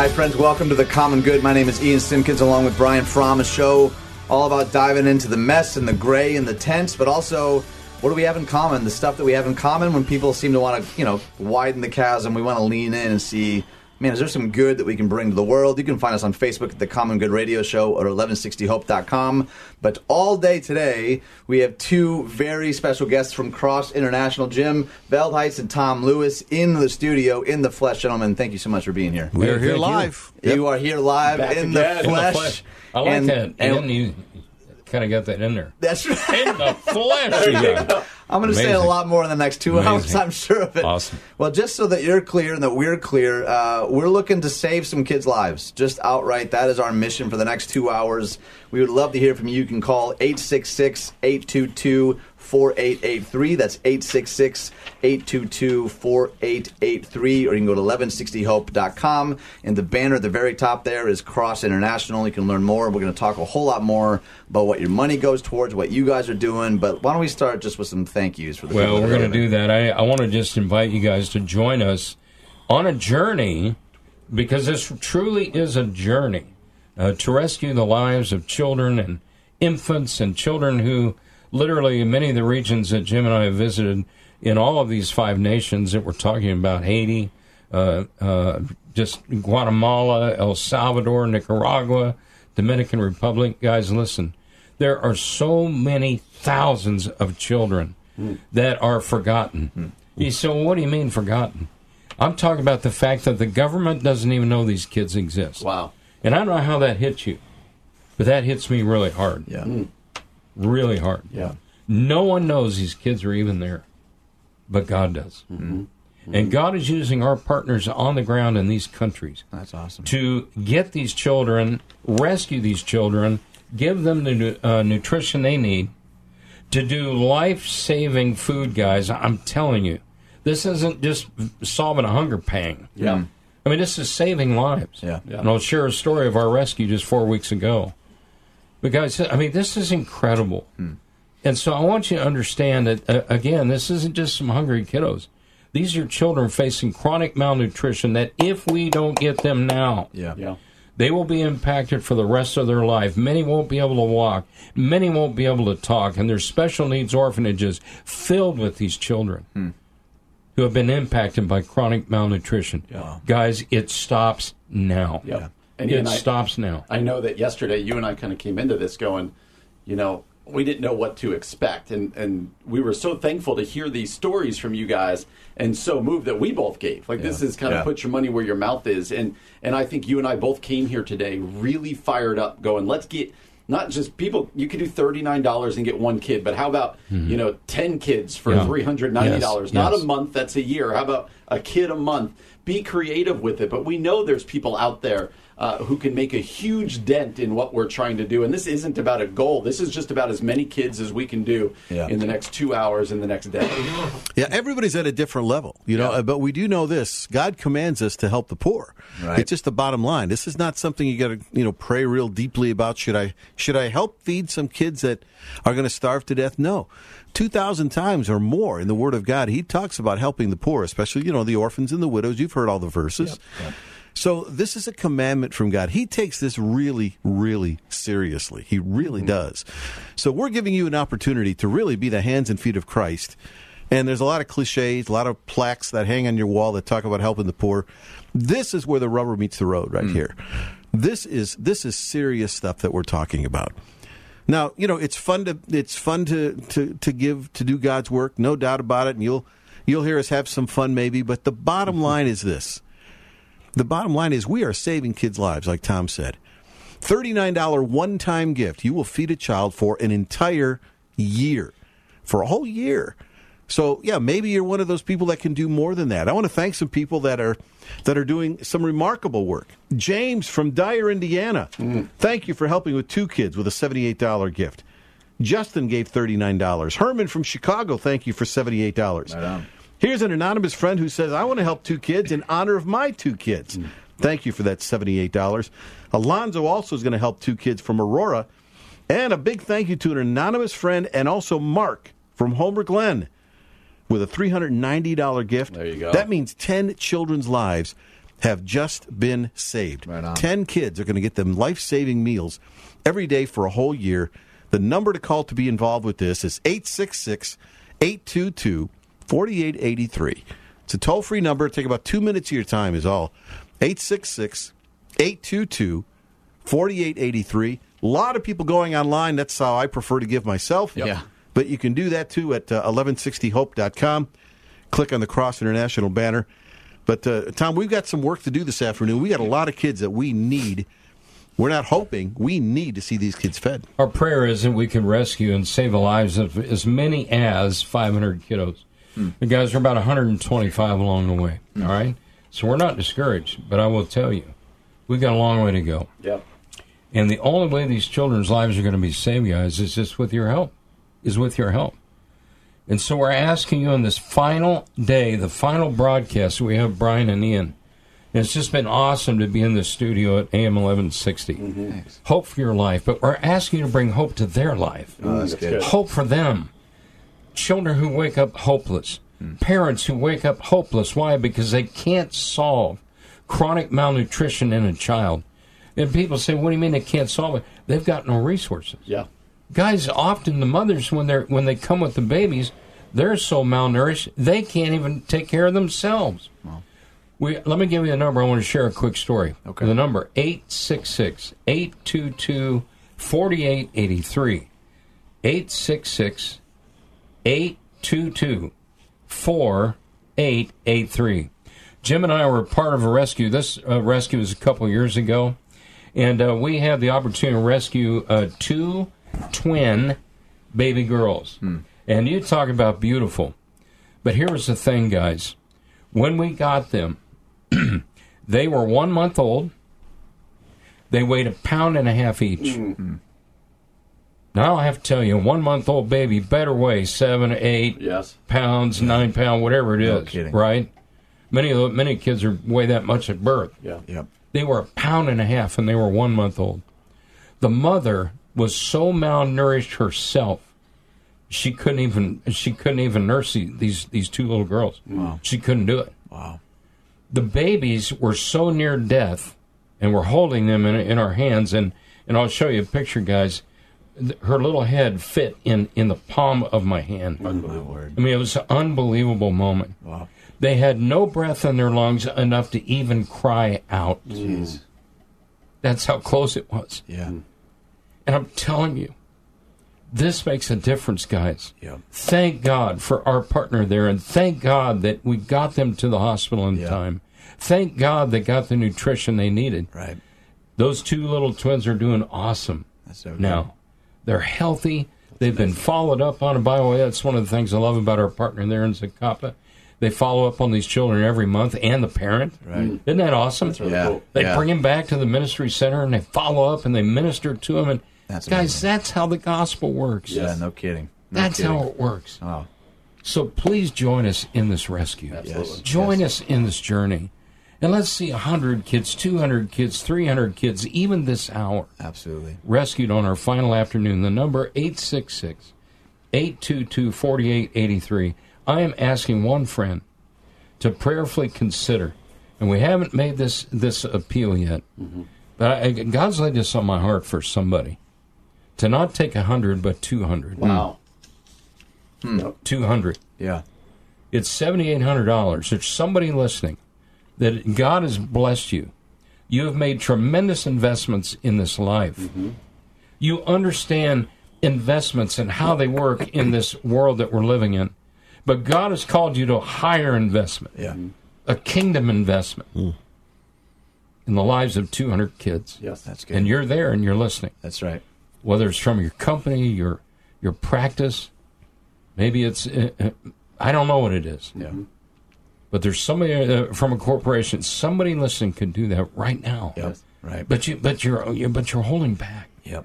Hi, friends. Welcome to the Common Good. My name is Ian Simpkins, along with Brian Fromm. A show all about diving into the mess and the gray and the tense, but also what do we have in common? The stuff that we have in common when people seem to want to, you know, widen the chasm. We want to lean in and see, man, is there some good that we can bring to the world? You can find us on Facebook at the Common Good Radio Show or 1160hope.com. But all day today, we have two very special guests from Cross International, Jim Veldheitz and Tom Lewis, in the studio, in the flesh. Gentlemen, thank you so much for being here. We are here live. You are here live in the, In the flesh. flesh. I like And- that. and- And you kind of got that in there. that's right. In the flesh. I'm going to say a lot more in the next two hours, I'm sure of it. Awesome. Well, just so that you're clear and that we're clear, uh, we're looking to save some kids' lives. Just outright, that is our mission for the next two hours. We would love to hear from you. You can call 866 822 4883. That's 866 822 4883. Or you can go to 1160hope.com. And the banner at the very top there is Cross International. You can learn more. We're going to talk a whole lot more about what your money goes towards, what you guys are doing. But why don't we start just with some thank yous for the Well, we're going to do that. I, I want to just invite you guys to join us on a journey because this truly is a journey uh, to rescue the lives of children and infants and children who literally in many of the regions that Jim and I have visited in all of these five nations that we're talking about Haiti, uh, uh, just Guatemala, El Salvador, Nicaragua, Dominican Republic. Guys, listen, there are so many thousands of children that are forgotten. You say, well, what do you mean forgotten? I'm talking about the fact that the government doesn't even know these kids exist. Wow. And I don't know how that hits you, but that hits me really hard. Yeah. Really hard. Yeah. No one knows these kids are even there, but God does. And God is using our partners on the ground in these countries That's awesome. to get these children, rescue these children, give them the uh, nutrition they need to do life saving food, guys. I'm telling you, this isn't just solving a hunger pang. Yeah. I mean, this is saving lives. Yeah. And I'll share a story of our rescue just four weeks ago. But, guys, I mean, this is incredible. And so I want you to understand that, uh, again, this isn't just some hungry kiddos. These are children facing chronic malnutrition that if we don't get them now, Yeah. Yeah. they will be impacted for the rest of their life. Many won't be able to walk. Many won't be able to talk. And there's special needs orphanages filled with these children who have been impacted by chronic malnutrition. Guys, it stops now. Yeah. And It Ian, I- stops now. I know that yesterday you and I kind of came into this going, you know, we didn't know what to expect, and and we were so thankful to hear these stories from you guys, and so moved that we both gave. Like this is kind of put your money where your mouth is, and and I think you and I both came here today really fired up, going, let's get. Not just people. You could do thirty nine dollars and get one kid, but how about mm-hmm. you know ten kids for Yeah. three hundred ninety dollars? Yes, Not yes. a month. That's a year. How about a kid a month? Be creative with it. But we know there's people out there uh, who can make a huge dent in what we're trying to do. And this isn't about a goal. This is just about as many kids as we can do Yeah. in the next two hours in the next day. Yeah, everybody's at a different level, you know. Yeah. uh, But we do know this: God commands us to help the poor. Right. It's just the bottom line. This is not something you got to, you know, pray real deeply about. Should I, should I help feed some kids that are going to starve to death? No. Two thousand times or more in the Word of God, He talks about helping the poor, especially you know the orphans and the widows. You've heard all the verses. So this is a commandment from God. He takes this really, really seriously. He really mm-hmm. does. So we're giving you an opportunity to really be the hands and feet of Christ. And there's a lot of cliches, a lot of plaques that hang on your wall that talk about helping the poor. This is where the rubber meets the road right mm. here. This is this is serious stuff that we're talking about. Now, you know, it's fun to it's fun to, to, to give to do God's work, no doubt about it, and you'll you'll hear us have some fun maybe, but the bottom line is this. The bottom line is we are saving kids' lives, like Tom said. $39 one time gift. You will feed a child for an entire year. For a whole year. So yeah, maybe you're one of those people that can do more than that. I want to thank some people that are that are doing some remarkable work. James from Dyer, Indiana. Mm. Thank you for helping with two kids with a $78 gift. Justin gave $39. Herman from Chicago, thank you for $78. Here's an anonymous friend who says, I want to help two kids in honor of my two kids. Mm. Thank you for that $78. Alonzo also is going to help two kids from Aurora. And a big thank you to an anonymous friend and also Mark from Homer Glen with a $390 gift. There you go. That means 10 children's lives have just been saved. Right on. 10 kids are going to get them life saving meals every day for a whole year. The number to call to be involved with this is 866 822 4883. It's a toll free number. Take about two minutes of your time, is all. 866 822 4883. A lot of people going online. That's how I prefer to give myself. Yeah. But you can do that too at uh, 1160hope.com. Click on the Cross International banner. But uh, Tom, we've got some work to do this afternoon. We got a lot of kids that we need. We're not hoping. We need to see these kids fed. Our prayer is that we can rescue and save the lives of as many as 500 kiddos. The guys are about 125 along the way. Mm. All right, so we're not discouraged, but I will tell you, we've got a long way to go. Yep. And the only way these children's lives are going to be saved, guys, is just with your help. Is with your help. And so we're asking you on this final day, the final broadcast, we have Brian and Ian. And it's just been awesome to be in the studio at AM 1160. Mm-hmm. Hope for your life, but we're asking you to bring hope to their life. Oh, that's good. Hope for them. Children who wake up hopeless. Parents who wake up hopeless. Why? Because they can't solve chronic malnutrition in a child. And people say, "What do you mean they can't solve it? They've got no resources." Yeah. Guys, often the mothers when they're when they come with the babies, they're so malnourished they can't even take care of themselves. We, let me give you a number. I want to share a quick story. Okay. The number 866 822 4883. 866 822 4883. Jim and I were part of a rescue. This uh, rescue was a couple years ago, and uh, we had the opportunity to rescue uh, two twin baby girls. And you talk about beautiful. But here was the thing, guys. When we got them, they were one month old. They weighed a pound and a half each. Now I have to tell you, one month old baby better weigh seven, eight Yes. pounds, nine pound, whatever it is. No. Right? Many of the, many kids are weigh that much at birth. Yeah. Yep. They were a pound and a half, and they were one month old. The mother was so malnourished herself, she couldn't even she couldn't even nurse these these two little girls. Wow. She couldn't do it. Wow. The babies were so near death, and we're holding them in in our hands, and and I'll show you a picture, guys. Her little head fit in in the palm of my hand. Word. I mean, it was an unbelievable moment. Wow. They had no breath in their lungs enough to even cry out. Jeez. That's how close it was. Yeah. And I'm telling you, this makes a difference, guys. Yeah. Thank God for our partner there, and thank God that we got them to the hospital in Yeah. time. Thank God they got the nutrition they needed. Right. Those two little twins are doing awesome That's so now. They're healthy. They've been followed up on. And by the way, that's one of the things I love about our partner there in Zacapa. They follow up on these children every month and the parent. Right. Mm. Isn't that awesome? really Yeah. cool. They yeah. bring him back to the ministry center and they follow up and they minister to him. And That's guys, amazing. that's how the gospel works. Yeah, no kidding. No That's kidding. how it works. Oh, So please join us in this rescue. Absolutely. Join us in this journey. And let's see 100 kids, 200 kids, 300 kids, even this hour, absolutely. rescued on our final afternoon. The number 866 822 4883. I am asking one friend to prayerfully consider and we haven't made this this appeal yet. Mm-hmm. But I, God's laid this on my heart for somebody to not take a hundred, but two hundred. Wow. Hmm. Hmm. Two hundred. Yeah. It's seventy eight hundred dollars. There's somebody listening that God has blessed you. You have made tremendous investments in this life. You understand investments and how they work in this world that we're living in. But God has called you to a higher investment, Yeah. a kingdom investment in the lives of 200 kids. Yes. That's good. And you're there and you're listening. That's right. Whether it's from your company, your your practice, maybe it's uh, I don't know what it is. Yeah. But there's somebody uh, from a corporation, somebody listening could do that right now. Yep. Right. But you, but you're, but you're holding back. Yep.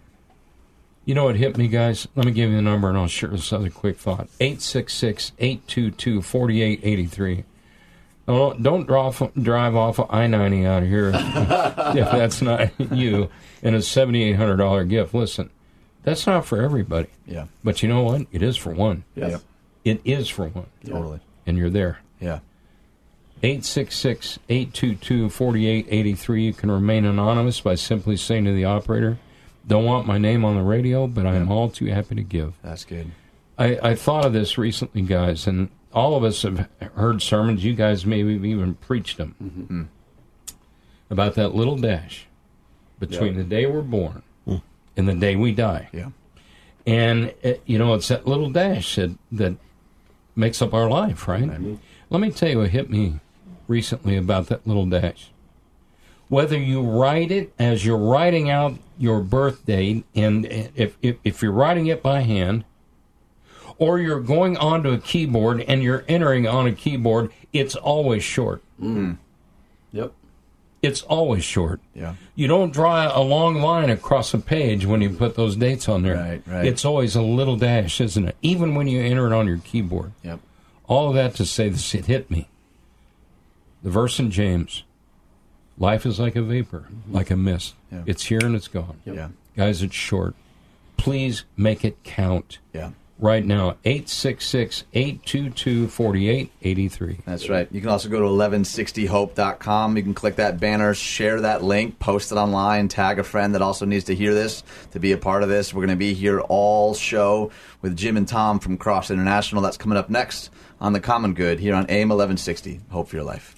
You know what hit me, guys? Let me give you the number, and I'll share this other quick thought: 866-822-4883. Oh, don't drive drive off of I ninety out of here if that's not you. And a seventy eight hundred dollar gift. Listen, that's not for everybody. Yeah. But you know what? It is for one. Yes. It is for one. Totally. And you're there. Yeah. 866-822-4883. You can remain anonymous by simply saying to the operator, don't want my name on the radio, but I am all too happy to give. That's good. I, I thought of this recently, guys, and all of us have heard sermons. You guys maybe have even preached them mm-hmm. mm-hmm. about that little dash between Yeah. the day we're born mm. and the day we die. Yeah. And, uh, you know, it's that little dash that, that makes up our life, right? Mm-hmm. Let me tell you what hit me recently about that little dash. Whether you write it as you're writing out your birth date, and if, if, if you're writing it by hand, or you're going onto a keyboard and you're entering on a keyboard, it's always short. Mm. Yep. It's always short. Yeah. You don't draw a long line across a page when you put those dates on there. Right, right. It's always a little dash, isn't it? Even when you enter it on your keyboard. Yep. All of that to say this, it hit me. The verse in James life is like a vapor, mm-hmm. like a mist. Yeah. It's here and it's gone. Yeah. Guys, it's short. Please make it count. Yeah. Right now, 866 822 4883. That's right. You can also go to 1160hope.com. You can click that banner, share that link, post it online, tag a friend that also needs to hear this to be a part of this. We're going to be here all show with Jim and Tom from Cross International. That's coming up next on The Common Good here on AM 1160. Hope for your life.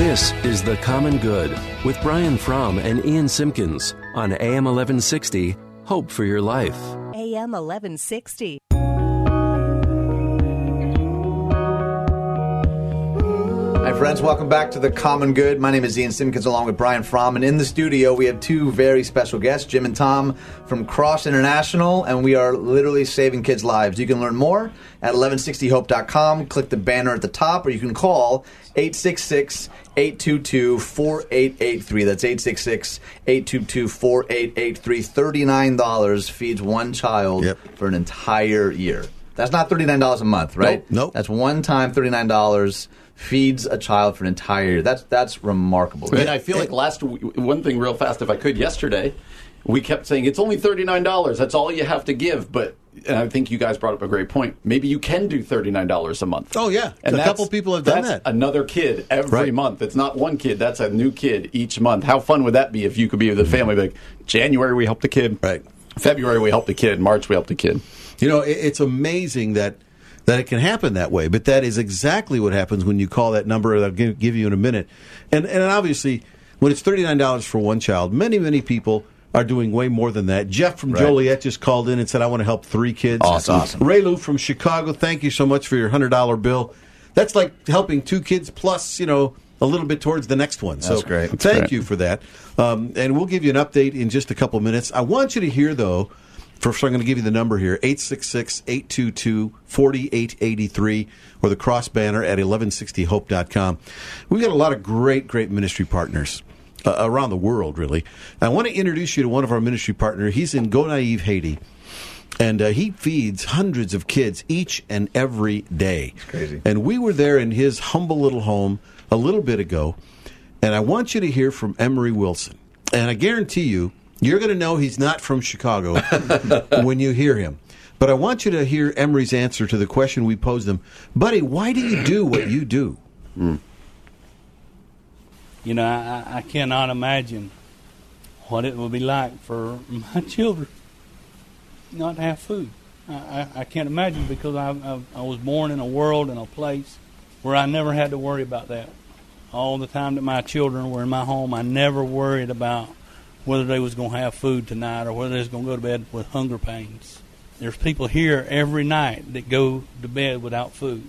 This is The Common Good with Brian Fromm and Ian Simpkins on AM 1160. Hope for your life. AM 1160. Hi, friends. Welcome back to The Common Good. My name is Ian Simpkins along with Brian Fromm. And in the studio, we have two very special guests, Jim and Tom from Cross International. And we are literally saving kids' lives. You can learn more at 1160hope.com. Click the banner at the top, or you can call 866 822 4883. That's 866 822 4883. $39 feeds one child Yep. for an entire year. That's not $39 a month, right? Nope, nope. That's one time $39 feeds a child for an entire year. That's that's remarkable. And I feel like last one thing real fast, if I could, yesterday we kept saying it's only thirty nine dollars. That's all you have to give. But and I think you guys brought up a great point. Maybe you can do thirty nine dollars a month. Oh, yeah. and A couple people have done that's that. Another kid every Right. month. It's not one kid. That's a new kid each month. How fun would that be if you could be with the mm-hmm. family? Like January we help the kid. Right. February we help the kid. March we help the kid. You know, it's amazing that that it can happen that way, but that is exactly what happens when you call that number that I'll give, give you in a minute. And and obviously, when it's thirty nine dollars for one child, many many people are doing way more than that. Jeff from Right. Joliet just called in and said, "I want to help three kids." Awesome. That's awesome. Ray Lou from Chicago, thank you so much for your hundred dollar bill. That's like helping two kids plus, you know, a little bit towards the next one. so That's great. That's thank great. you for that. Um, and we'll give you an update in just a couple minutes. I want you to hear though. First, I'm going to give you the number here 866 822 4883 or the cross banner at 1160hope.com. We've got a lot of great, great ministry partners uh, around the world, really. I want to introduce you to one of our ministry partners. He's in Gonaïves, Haiti. And uh, he feeds hundreds of kids each and every day. It's crazy. And we were there in his humble little home a little bit ago. And I want you to hear from Emery Wilson. And I guarantee you, you're going to know he's not from Chicago when you hear him. But I want you to hear Emery's answer to the question we posed him. Buddy, why do you do what you do? Hmm. You know, I, I cannot imagine what it would be like for my children not to have food. I, I, I can't imagine because I, I, I was born in a world and a place where I never had to worry about that. All the time that my children were in my home, I never worried about whether they was going to have food tonight or whether they was going to go to bed with hunger pains. There's people here every night that go to bed without food,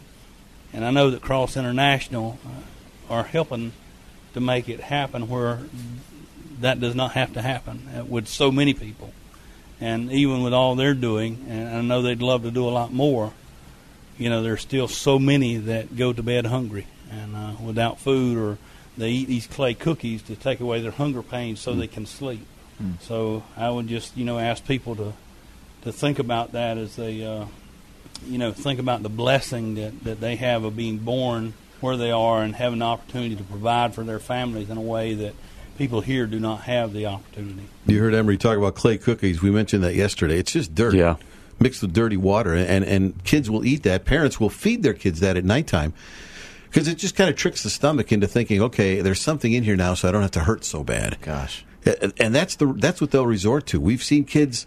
and I know that Cross International uh, are helping to make it happen where that does not have to happen uh, with so many people. And even with all they're doing, and I know they'd love to do a lot more, you know, there's still so many that go to bed hungry and uh, without food, or they eat these clay cookies to take away their hunger pains so they can sleep. Mm. So I would just, you know, ask people to to think about that as they, uh, you know, think about the blessing that that they have of being born where they are and having the opportunity to provide for their families in a way that people here do not have the opportunity. You heard Emery talk about clay cookies. We mentioned that yesterday. It's just dirt. Yeah. Mixed with dirty water. And, and kids will eat that. Parents will feed their kids that at nighttime because it just kind of tricks the stomach into thinking, okay, there's something in here now, so I don't have to hurt so bad. Gosh. And that's the that's what they'll resort to. We've seen kids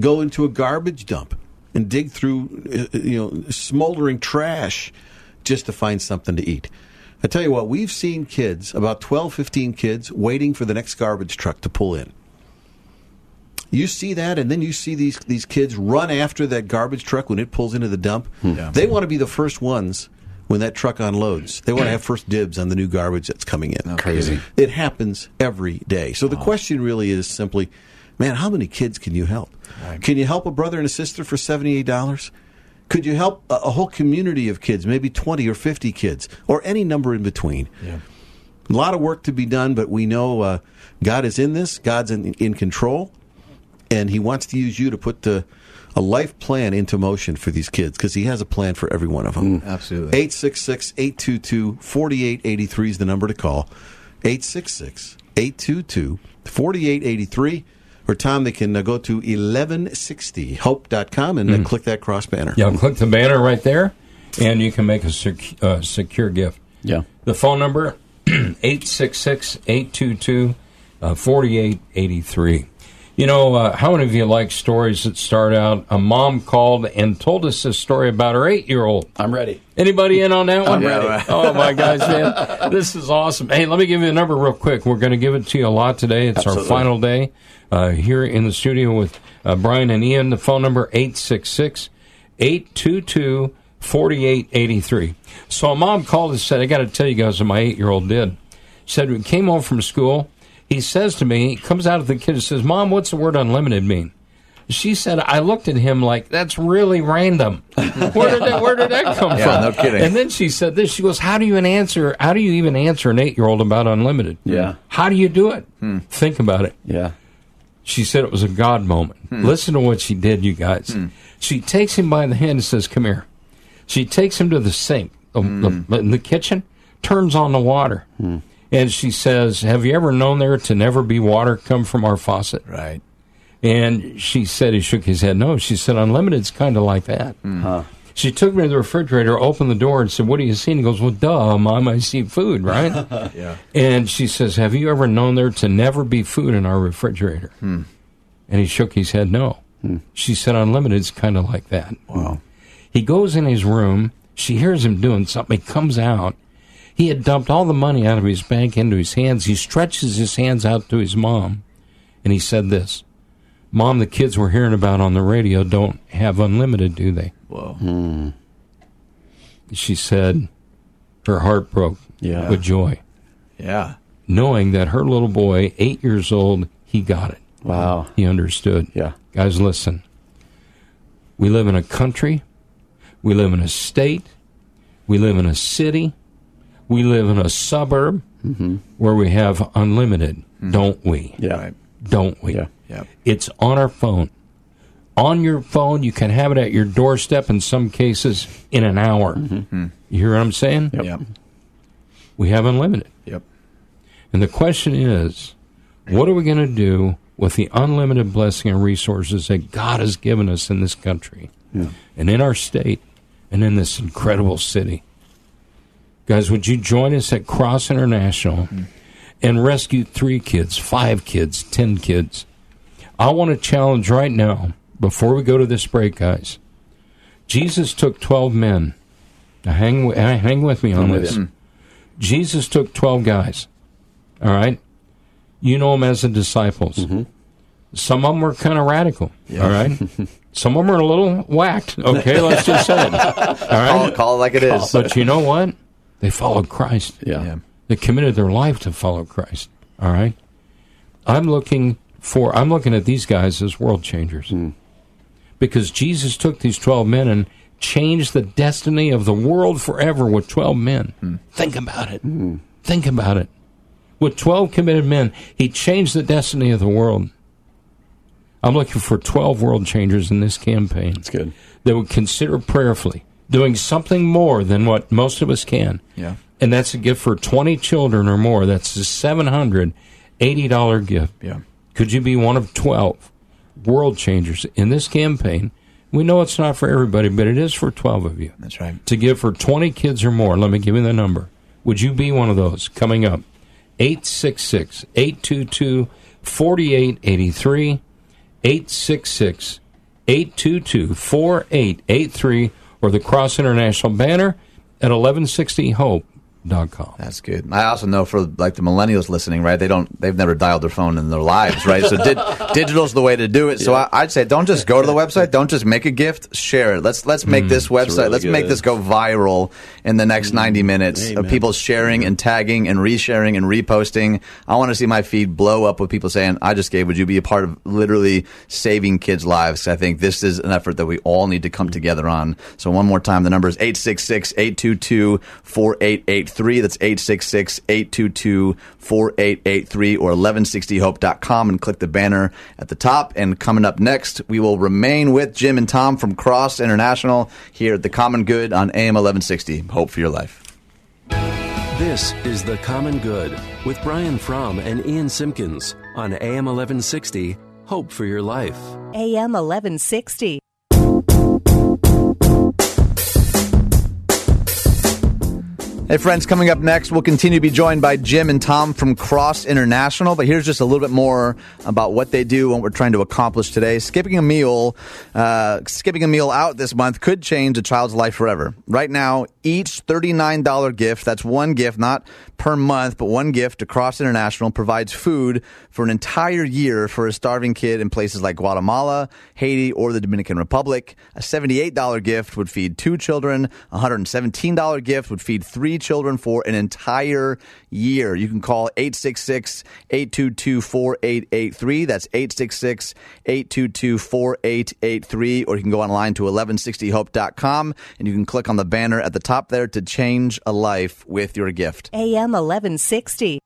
go into a garbage dump and dig through uh, you know smoldering trash just to find something to eat. I tell you what, we've seen kids, about 12, 15 kids, waiting for the next garbage truck to pull in. You see that, and then you see these these kids run after that garbage truck when it pulls into the dump. Yeah. They want to be the first ones when that truck unloads. They want to have first dibs on the new garbage that's coming in. Crazy. It happens every day. So the question really is simply, man, how many kids can you help? Can you help a brother and a sister for seventy-eight dollars? Could you help a, a whole community of kids, maybe twenty or fifty kids, or any number in between? Yeah. A lot of work to be done, but we know uh, God is in this. God's in, in control, and He wants to use you to put the, a life plan into motion for these kids because He has a plan for every one of them. Absolutely. 866 822 4883 is the number to call. 866 822 4883. Or, Tom, they can uh, go to 1160hope.com and uh, click that cross banner. Yeah, click the banner right there, and you can make a sec- uh, secure gift. Yeah. The phone number, 866-822-4883. You know, uh, how many of you like stories that start out, a mom called and told us a story about her eight-year-old? I'm ready. Anybody in on that one? ready. Oh my gosh, man, this is awesome. Hey, let me give you a number real quick. We're going to give it to you a lot today. It's Absolutely. our final day uh, here in the studio with uh, Brian and Ian. The phone number 866-822-4883. So a mom called and said, "I got to tell you guys what my eight-year-old did." She said we came home from school. He says to me, he comes out of the kitchen, and says, "Mom, what's the word unlimited mean?" She said, I looked at him like, that's really random. Where did that, where did that come Yeah, from? no kidding. And then she said this. She goes, How do you even answer? How do you even answer an eight year old about unlimited? Yeah. How do you do it? Hmm. Think about it. Yeah. She said it was a God moment. Hmm. Listen to what she did, you guys. Hmm. She takes him by the hand and says, Come here. She takes him to the sink the, the, in the kitchen, turns on the water. And she says, Have you ever known there to never be water come from our faucet? Right. And she said, he shook his head. No, she said, unlimited's kind of like that. Hmm. She took me to the refrigerator, opened the door, and said, What do you see? And he goes, Well, duh, Mom, I see food, right? Yeah. and she says, Have you ever known there to never be food in our refrigerator? Hmm. And he shook his head, No. Hmm. She said, Unlimited's kind of like that. Wow. He goes in his room. She hears him doing something. He comes out. He had dumped all the money out of his bank into his hands. He stretches his hands out to his mom, and he said this Mom, the kids we're hearing about on the radio don't have unlimited, do they? Whoa. Hmm. She said her heart broke Yeah. with joy, Yeah. knowing that her little boy, eight years old, he got it. Wow. He understood. Yeah. Guys, listen. We live in a country. We live in a state. We live in a city. We live in a suburb mm-hmm. where we have unlimited, mm-hmm. don't we? Yeah. Right. Don't we? Yeah. Yep. It's on our phone. On your phone, you can have it at your doorstep in some cases in an hour. Mm-hmm. Hmm. You hear what I'm saying? Yep. We have unlimited. Yep. And the question is, what are we going to do with the unlimited blessing and resources that God has given us in this country and in our state and in this incredible city? Guys, would you join us at Cross International and rescue three kids, five kids, ten kids. I want to challenge right now, before we go to this break, guys. Jesus took 12 men. Now hang, hang with me on this. Jesus took 12 guys. All right? You know them as the disciples. Mm-hmm. Some of them were kind of radical. All right? Some of them are a little whacked. Okay, let's just say it. All right? Call, it- call it like it is. But you know what? They followed Christ. Yeah. They committed their life to follow Christ. All right. I'm looking for. I'm looking at these guys as world changers hmm. because Jesus took these twelve men and changed the destiny of the world forever with twelve men. Hmm. Think about it. Hmm. Think about it. With twelve committed men, he changed the destiny of the world. I'm looking for 12 world changers in this campaign. That's good. That would consider prayerfully doing something more than what most of us can. Yeah. And that's a gift for 20 children or more. That's a $780 gift. Yeah. Could you be one of 12 world changers in this campaign? We know it's not for everybody, but it is for 12 of you. That's right. To give for 20 kids or more. Let me give you the number. Would you be one of those coming up? 866 822 4883. 866 822 4883 or the Cross International banner at 1160hope.com. That's good. I also know for like the millennials listening, right? They don't, they've never dialed their phone in their lives, right? So di- digital's the way to do it. So I, I'd say don't just go to the website. Don't just make a gift. Share it. Let's let's make Mm, this website. really let's make this go viral in the next ninety minutes of people sharing and tagging and resharing and reposting. I want to see my feed blow up with people saying, "I just gave. Would you be a part of literally saving kids' lives?" I think this is an effort that we all need to come together on. So one more time, the number is 866-822-4883. That's 866-822-4883 or 1160hope.com and click the banner at the top. And coming up next, we will remain with Jim and Tom from Cross International here at the Common Good on AM 1160. Hope for your life. This is The Common Good with Brian Fromm and Ian Simpkins on AM 1160. Hope for your life. AM 1160. Hey, friends, coming up next, we'll continue to be joined by Jim and Tom from Cross International. But here's just a little bit more about what they do and what we're trying to accomplish today. Skipping a meal, uh, skipping a meal out this month could change a child's life forever. Right now, each $39 gift, that's one gift, not per month, but one gift to Cross International provides food for an entire year for a starving kid in places like Guatemala, Haiti, or the Dominican Republic. A $78 gift would feed two children. A $117 gift would feed three children for an entire year. You can call 866-822-4883. That's 866-822-4883. Or you can go online to 1160hope.com and you can click on the banner at the top there to change a life with your gift. AM 1160.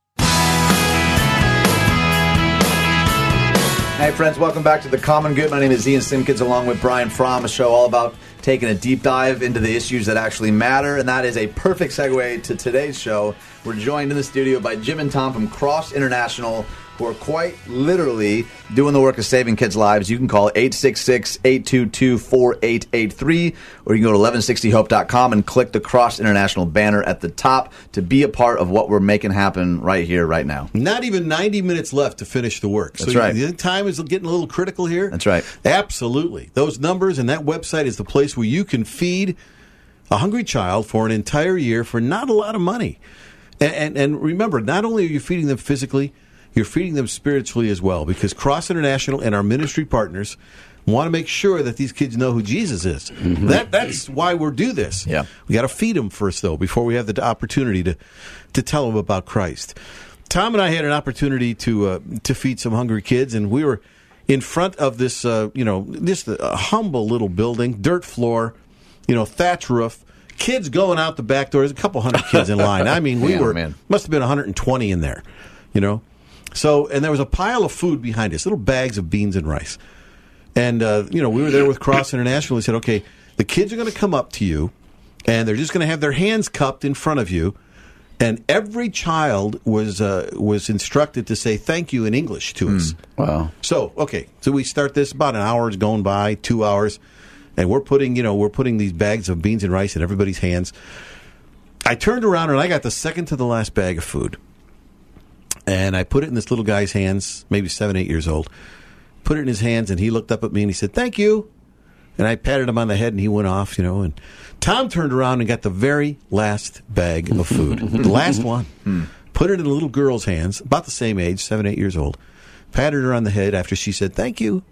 Hey, friends, welcome back to The Common Good. My name is Ian Simpkins, along with Brian Fromm, a show all about taking a deep dive into the issues that actually matter. And that is a perfect segue to today's show. We're joined in the studio by Jim and Tom from Cross International, who are quite literally doing the work of saving kids' lives. You can call 866 822 4883, or you can go to 1160hope.com and click the Cross International banner at the top to be a part of what we're making happen right here, right now. Not even 90 minutes left to finish the work. That's so right. The time is getting a little critical here. That's right. Absolutely. Those numbers and that website is the place where you can feed a hungry child for an entire year for not a lot of money. And, and, and remember, not only are you feeding them physically, you're feeding them spiritually as well because Cross International and our ministry partners want to make sure that these kids know who Jesus is. That that's why we do this. Yeah. We got to feed them first though before we have the opportunity to to tell them about Christ. Tom and I had an opportunity to uh, to feed some hungry kids and we were in front of this uh, you know just a humble little building, dirt floor, you know, thatch roof. Kids going out the back door. There's a couple hundred kids in line. I mean, we Yeah, were man. must have been 120 in there, you know. So, and there was a pile of food behind us, little bags of beans and rice. And uh, you know, we were there with Cross International. We said, okay, the kids are going to come up to you, and they're just going to have their hands cupped in front of you, and every child was uh, was instructed to say thank you in English to us. Wow. So, okay, so we start this about an hour is going by, two hours, and we're putting, you know, we're putting these bags of beans and rice in everybody's hands. I turned around and I got the second to the last bag of food. And I put it in this little guy's hands, maybe seven, eight years old. Put it in his hands, and he looked up at me and he said, "Thank you." And I patted him on the head, and he went off, you know. And Tom turned around and got the very last bag of food, the last one. Hmm. Put it in a little girl's hands, about the same age, seven, eight years old. Patted her on the head after she said, "Thank you."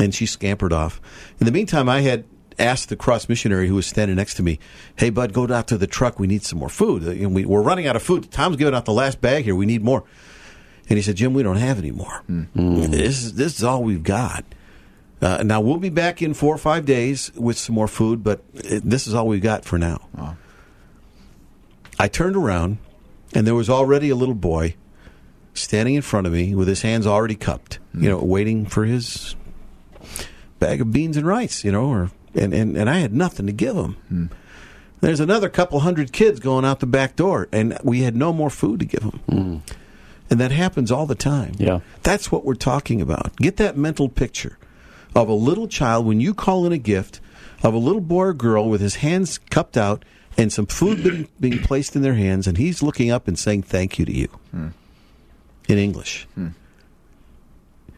and she scampered off. In the meantime, I had asked the cross missionary who was standing next to me, "Hey, bud, go out to the truck. We need some more food. Know, we, we're running out of food. Tom's giving out the last bag here. We need more." And he said, "Jim, we don't have any more. Hmm. Mm. This is this is all we've got." Uh, now we'll be back in four or five days with some more food, but this is all we've got for now. I turned around, and there was already a little boy standing in front of me with his hands already cupped, you hmm. know, waiting for his bag of beans and rice, you know, or and, and, and I had nothing to give him. There's another couple hundred kids going out the back door, and we had no more food to give them. Hmm. And that happens all the time. Yeah. That's what we're talking about. Get that mental picture of a little child when you call in a gift of a little boy or girl with his hands cupped out and some food being, being placed in their hands, and he's looking up and saying thank you to you hmm. in English. Hmm.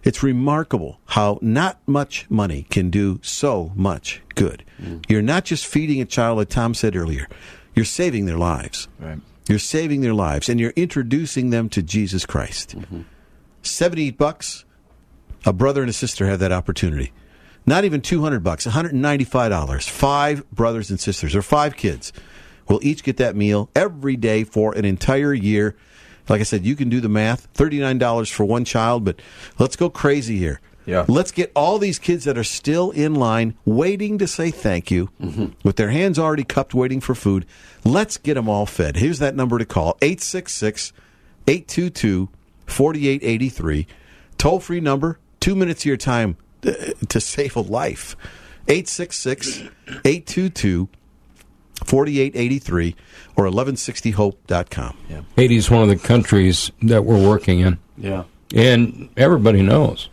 It's remarkable how not much money can do so much good. Mm. You're not just feeding a child, like Tom said earlier, you're saving their lives. Right. You're saving their lives and you're introducing them to Jesus Christ. Mm-hmm. Seventy bucks, a brother and a sister have that opportunity. Not even 200 bucks, $195. Five brothers and sisters or five kids will each get that meal every day for an entire year. Like I said, you can do the math. $39 for one child, but let's go crazy here. Yeah. Let's get all these kids that are still in line waiting to say thank you with their hands already cupped waiting for food. Let's get them all fed. Here's that number to call 866 822 4883. Toll free number, two minutes of your time uh, to save a life. 866 822 4883 or 1160hope.com. Yeah. Haiti is one of the countries that we're working in. Yeah. And everybody knows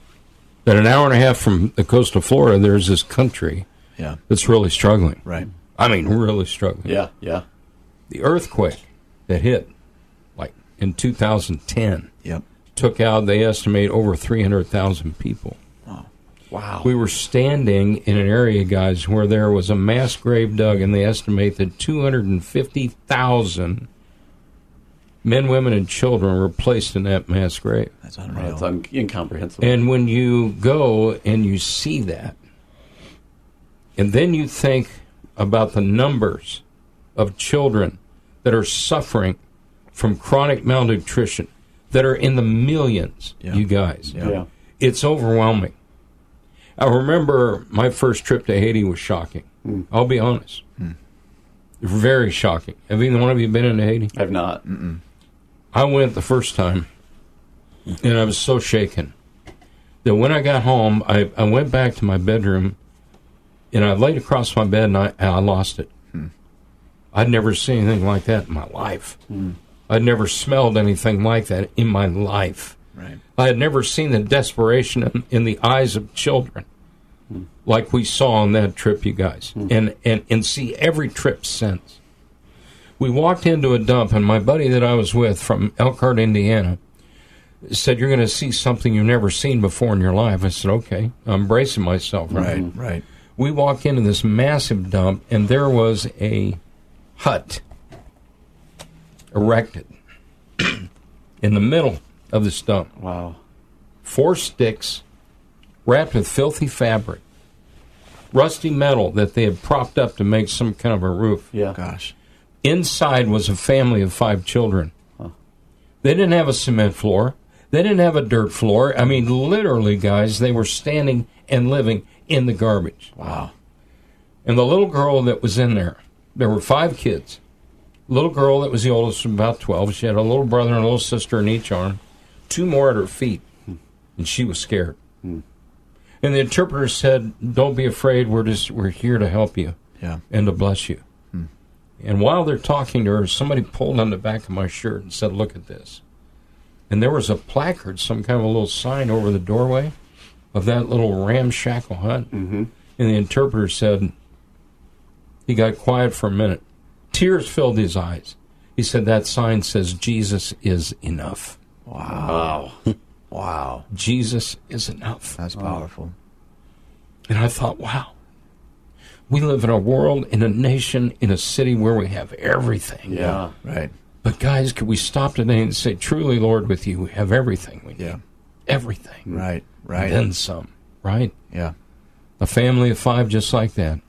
that an hour and a half from the coast of Florida, there's this country Yeah. that's really struggling. Right. I mean, really struggling. Yeah. Yeah. The earthquake that hit, like in 2010, Yep. took out, they estimate, over 300,000 people. Wow. We were standing in an area, guys, where there was a mass grave dug, and they estimate that 250,000 men, women, and children were placed in that mass grave. That's unreal. it's un- incomprehensible. And when you go and you see that, and then you think about the numbers of children that are suffering from chronic malnutrition, that are in the millions, Yeah. you guys, yeah. it's overwhelming. I remember my first trip to Haiti was shocking. Hmm. I'll be honest. Hmm. Very shocking. Have either one of you been into Haiti? I've not. I went the first time, and I was so shaken that when I got home, I, I went back to my bedroom, and I laid across my bed, and I, and I lost it. Hmm. I'd never seen anything like that in my life. I'd never smelled anything like that in my life. Right. I had never seen the desperation in, in the eyes of children hmm. like we saw on that trip, you guys, hmm. and, and, and see every trip since. We walked into a dump, and my buddy that I was with from Elkhart, Indiana, said, You're going to see something you've never seen before in your life. I said, Okay. I'm bracing myself. Right. Right. We walk into this massive dump, and there was a hut erected in the middle of the dump Wow. four sticks wrapped with filthy fabric, rusty metal that they had propped up to make some kind of a roof. Yeah. Oh, gosh. Inside was a family of five children. They didn't have a cement floor. They didn't have a dirt floor. I mean, literally, guys, they were standing and living in the garbage. Wow. And the little girl that was in there, there were five kids. Little girl that was the oldest, about 12. She had a little brother and a little sister in each arm, two more at her feet, and she was scared. And the interpreter said, Don't be afraid, we're just we're here to help you Yeah. and to bless you. And while they're talking to her, somebody pulled on the back of my shirt and said, Look at this. And there was a placard, some kind of a little sign over the doorway of that little ramshackle hut. Mm-hmm. And the interpreter said, He got quiet for a minute. Tears filled his eyes. He said, That sign says Jesus is enough. Wow. wow. Jesus is enough. That's powerful. And I thought, wow. We live in a world, in a nation, in a city where we have everything. Yeah. Right. But guys, could we stop today and say, truly, Lord, with you, we have everything we need. Yeah. Everything. Right. Right. Then some. Right? yeah. A family of five just like that.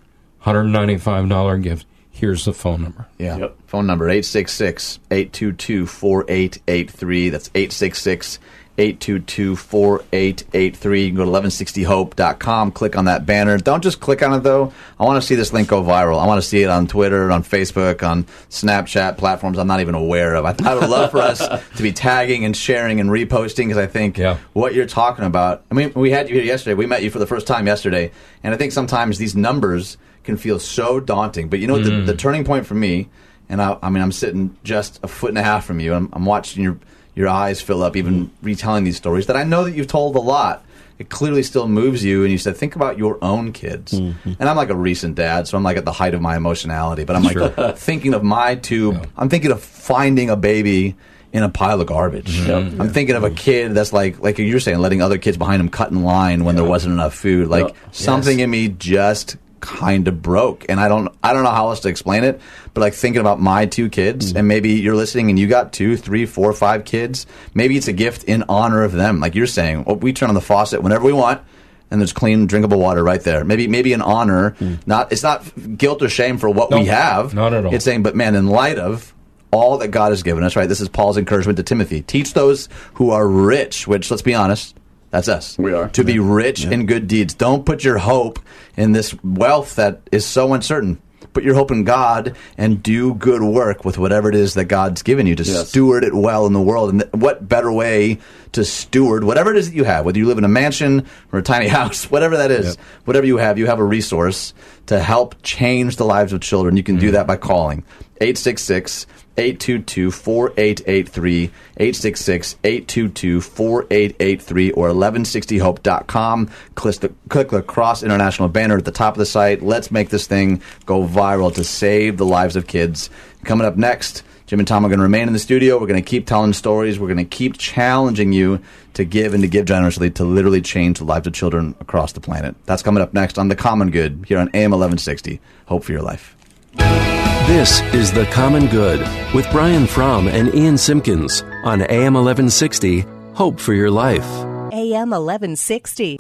$195 gift. Here's the phone number. Yeah. Yep. Phone number 866 822 4883. That's 866 822 4883. You can go to 1160hope.com, click on that banner. Don't just click on it, though. I want to see this link go viral. I want to see it on Twitter, on Facebook, on Snapchat platforms I'm not even aware of. I, I would love for us to be tagging and sharing and reposting because I think Yeah. what you're talking about. I mean, we had you here yesterday. We met you for the first time yesterday. And I think sometimes these numbers can feel so daunting. But you know what? The, the hmm. turning point for me, and I, I mean, I'm sitting just a foot and a half from you. I'm, I'm watching your your eyes fill up, even retelling these stories that I know that you've told a lot. It clearly still moves you, and you said, think about your own kids. Mm-hmm. And I'm like a recent dad, so I'm like at the height of my emotionality. But I'm like thinking of my two. I'm thinking of finding a baby in a pile of garbage. Mm-hmm. I'm thinking of a kid that's like, like you're saying, letting other kids behind him cut in line when there wasn't enough food. Like something in me just kind of broke and i don't i don't know how else to explain it but like thinking about my two kids mm-hmm. and maybe you're listening and you got two three four five kids maybe it's a gift in honor of them like you're saying well, we turn on the faucet whenever we want and there's clean drinkable water right there maybe maybe an honor mm. not it's not guilt or shame for what we have not at all. it's saying but man in light of all that God has given us, right? This is Paul's encouragement to Timothy. Teach those who are rich, which, let's be honest, that's us. We are. To be rich in good deeds. Don't put your hope in this wealth that is so uncertain. Put your hope in God and do good work with whatever it is that God's given you to Yes. steward it well in the world. And th- what better way to steward whatever it is that you have, whether you live in a mansion or a tiny house, whatever that is, whatever you have, you have a resource to help change the lives of children. You can do mm-hmm. that by calling 866 822 4883, 866 822 4883, or 1160hope.com. Click the, click the Cross International banner at the top of the site. Let's make this thing go viral to save the lives of kids. Coming up next, Jim and Tom are going to remain in the studio. We're going to keep telling stories. We're going to keep challenging you to give and to give generously to literally change the lives of children across the planet. That's coming up next on The Common Good here on AM 1160. Hope for your life. This is The Common Good with Brian Fromm and Ian Simpkins on AM 1160. Hope for your life. AM 1160.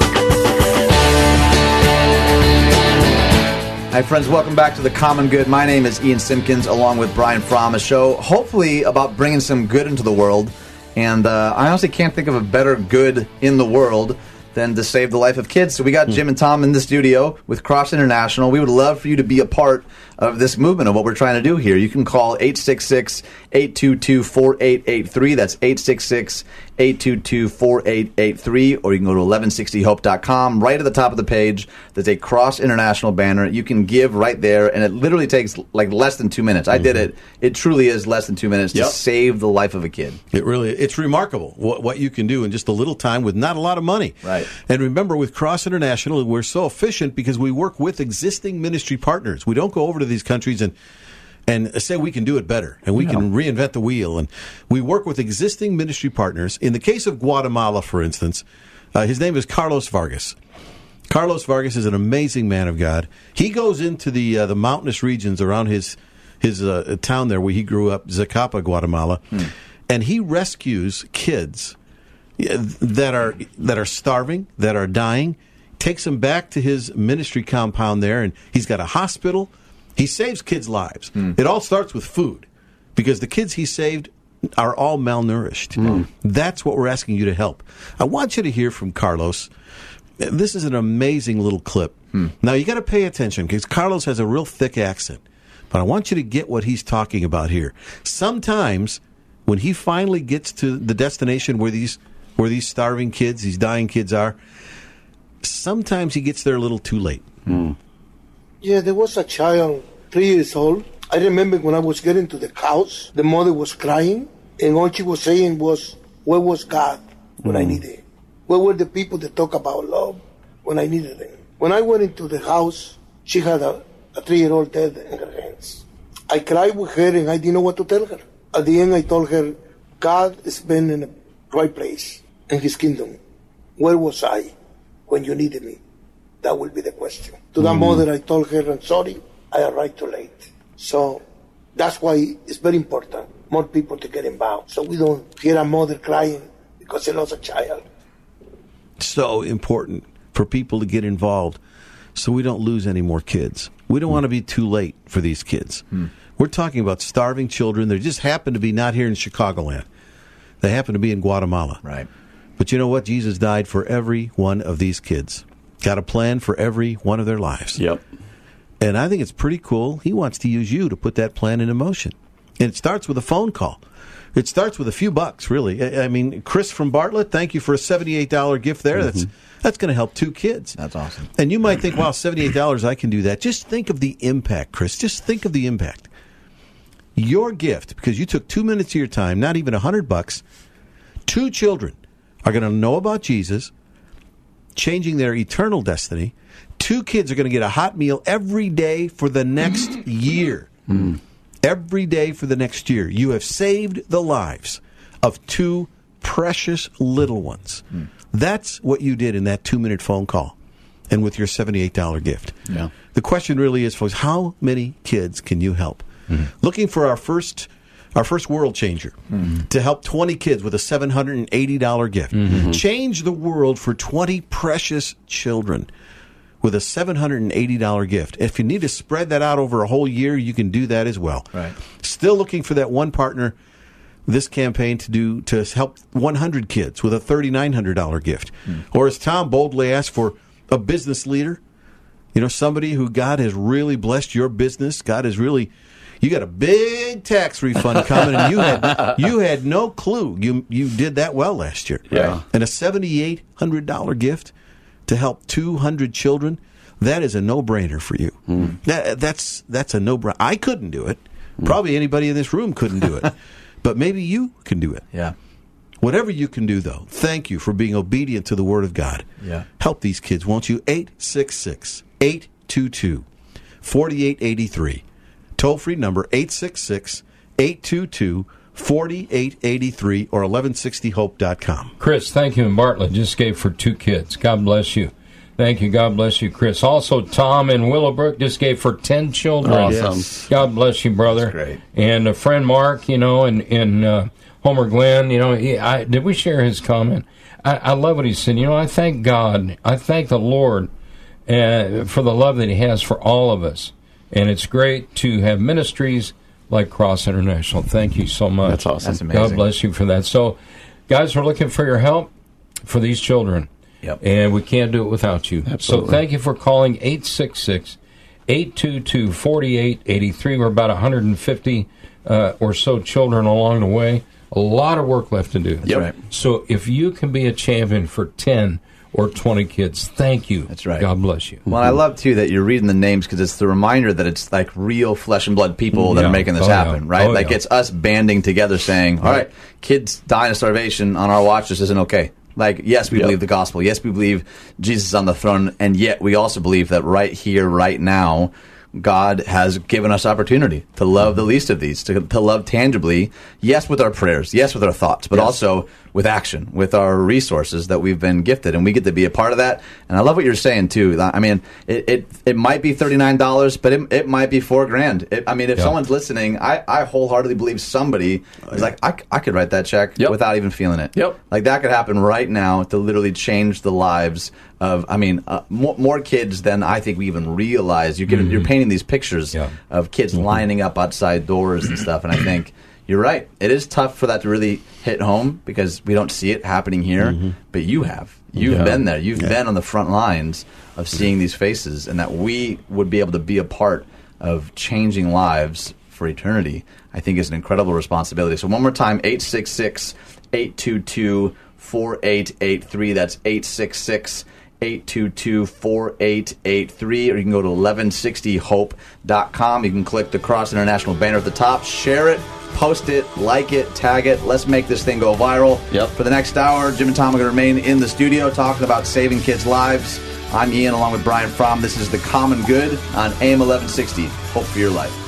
Hi, friends. Welcome back to The Common Good. My name is Ian Simpkins, along with Brian Fromm, a show hopefully about bringing some good into the world. And uh, I honestly can't think of a better good in the world than to save the life of kids. So we got Jim and Tom in the studio with Cross International. We would love for you to be a part of this movement of what we're trying to do here. You can call 866 822 4883. That's 866 822 4883. Or you can go to 1160hope.com. Right at the top of the page, there's a Cross International banner. You can give right there, and it literally takes like less than two minutes. I did mm-hmm. it. It truly is less than two minutes Yep. to save the life of a kid. It really it's remarkable what, what you can do in just a little time with not a lot of money. Right. And remember with Cross International we're so efficient because we work with existing ministry partners. We don't go over to these countries and and say we can do it better and we can reinvent the wheel and we work with existing ministry partners. In the case of Guatemala for instance, uh, his name is Carlos Vargas. Carlos Vargas is an amazing man of God. He goes into the uh, the mountainous regions around his his uh, town there where he grew up, Zacapa, Guatemala, and he rescues kids that are that are starving, that are dying. Takes them back to his ministry compound there, and he's got a hospital. He saves kids' lives. It all starts with food, because the kids he saved are all malnourished. Hmm. That's what we're asking you to help. I want you to hear from Carlos. This is an amazing little clip. Hmm. Now you got to pay attention because Carlos has a real thick accent, but I want you to get what he's talking about here. Sometimes when he finally gets to the destination where these where these starving kids, these dying kids are, sometimes he gets there a little too late. Hmm. Yeah, there was a child, three years old. I remember when I was getting to the house, the mother was crying, and all she was saying was, Where was God when I mm. needed him? Where were the people that talk about love when I needed them? When I went into the house, she had a, a three year old dead in her hands. I cried with her and I didn't know what to tell her. At the end, I told her, God has been in the right place in His kingdom. Where was I when you needed me? That will be the question. To that Mm. mother, I told her, I'm sorry, I arrived too late. So that's why it's very important more people to get involved so we don't hear a mother crying because she lost a child. so important for people to get involved so we don't lose any more kids. We don't want to be too late for these kids. We're talking about starving children. They just happen to be not here in Chicagoland. They happen to be in Guatemala. Right. But you know what? Jesus died for every one of these kids. Got a plan for every one of their lives. Yep. And I think it's pretty cool. He wants to use you to put that plan into motion. And it starts with a phone call. It starts with a few bucks, really. I I mean, Chris from Bartlett, thank you for a seventy-eight dollar gift there. That's mm-hmm. that's going to help two kids. That's awesome. And you might think, "Wow, seventy-eight dollars, I can do that." Just think of the impact, Chris. Just think of the impact. Your gift, because you took two minutes of your time, not even a hundred bucks. Two children are going to know about Jesus, changing their eternal destiny. Two kids are going to get a hot meal every day for the next year. Hmm. Every day for the next year. You have saved the lives of two precious little ones. Hmm. That's what you did in that two minute phone call and with your $78 gift. Yeah. The question really is, folks, how many kids can you help? Hmm. Looking for our first our first world changer mm-hmm. to help 20 kids with a $780 gift. Mm-hmm. Change the world for 20 precious children with a $780 gift. If you need to spread that out over a whole year, you can do that as well. Right. Still looking for that one partner this campaign to do to help 100 kids with a $3900 gift. Mm. Or as Tom boldly asked for a business leader, you know, somebody who God has really blessed your business. God has really you got a big tax refund coming and you had you had no clue. You you did that well last year. Yeah. And a $7800 gift to help 200 children, that is a no-brainer for you. Hmm. That, that's that's a no-brainer. I couldn't do it. Probably anybody in this room couldn't do it. but maybe you can do it. Yeah. Whatever you can do, though, thank you for being obedient to the Word of God. Yeah. Help these kids, won't you? 866 822 4883. Toll free number 866 822 4883 or 1160hope.com. Chris, thank you. And Bartlett just gave for two kids. God bless you. Thank you. God bless you, Chris. Also, Tom in Willowbrook just gave for 10 children. Awesome. Yes. God bless you, brother. That's great. And a friend Mark, you know, in, in uh, Homer Glen, you know, he, I, did we share his comment? I, I love what he said. You know, I thank God. I thank the Lord uh, for the love that he has for all of us. And it's great to have ministries like Cross International. Thank you so much. That's awesome. That's amazing. God bless you for that. So, guys, we're looking for your help for these children. Yep. And we can't do it without you. Absolutely. So, thank you for calling 866 822 4883. We're about 150 uh, or so children along the way. A lot of work left to do. Yep. right. So, if you can be a champion for 10 or 20 kids, thank you. That's right. God bless you. Well, I love too that you're reading the names because it's the reminder that it's like real flesh and blood people that Yeah. are making this Oh, yeah. happen, right? Oh, like yeah. it's us banding together, saying, "All right, kids dying of starvation on our watch. This isn't okay." Like, yes, we Yep. believe the gospel. Yes, we believe Jesus is on the throne, and yet we also believe that right here, right now, God has given us opportunity to love the least of these, to, to love tangibly. Yes, with our prayers. Yes, with our thoughts, but also with action, with our resources that we've been gifted, and we get to be a part of that. And I love what you're saying too. I mean, it it, it might be thirty nine dollars, but it, it might be four grand. It, I mean, if Yeah. someone's listening, I, I wholeheartedly believe somebody is like, I, I could write that check Yep. without even feeling it. Yep. Like that could happen right now to literally change the lives of, I mean, uh, more, more kids than I think we even realize. You're giving, you're mm-hmm. painting these pictures Yeah. of kids mm-hmm. lining up outside doors and stuff, and I think. You're right. It is tough for that to really hit home because we don't see it happening here, mm-hmm. but you have. You've Yeah. been there. You've been on the front lines of seeing these faces, and that we would be able to be a part of changing lives for eternity, I think is an incredible responsibility. So, one more time 866 822 4883. That's 866 822 4883. Or you can go to 1160hope.com. You can click the Cross International banner at the top, share it, post it, like it, tag it. Let's make this thing go viral. Yep. For the next hour, Jim and Tom are going to remain in the studio talking about saving kids' lives. I'm Ian along with Brian Fromm. This is The Common Good on AM 1160. Hope for your life.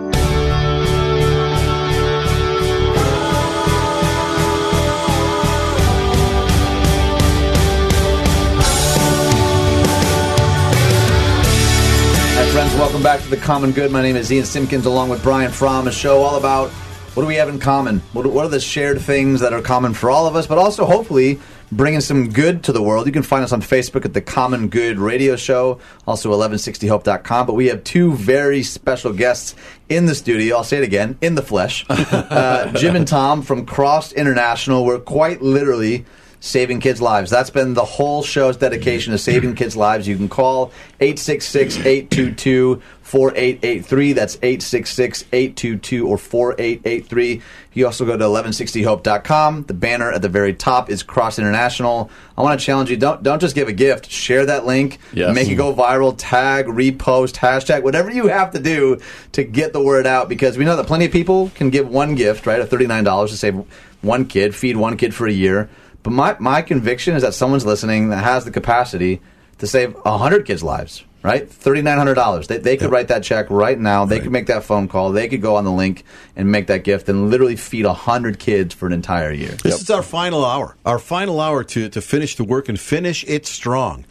Welcome back to the Common Good. My name is Ian Simpkins, along with Brian Fromm. A show all about what do we have in common? What, what are the shared things that are common for all of us? But also, hopefully, bringing some good to the world. You can find us on Facebook at the Common Good Radio Show, also 1160hope.com. But we have two very special guests in the studio. I'll say it again, in the flesh. uh, Jim and Tom from Cross International. We're quite literally saving kids' lives. That's been the whole show's dedication to saving kids' lives. You can call 866 822 4883. That's 866 822 or 4883. You also go to 1160hope.com. The banner at the very top is Cross International. I want to challenge you don't don't just give a gift. Share that link. Yes. Make it go viral. Tag, repost, hashtag, whatever you have to do to get the word out because we know that plenty of people can give one gift, right? Of $39 to save one kid, feed one kid for a year. But my, my conviction is that someone's listening that has the capacity to save 100 kids' lives, right? $3,900. They, they could write that check right now. They could make that phone call. They could go on the link and make that gift and literally feed 100 kids for an entire year. This is our final hour. Our final hour to, to finish the work and finish it strong.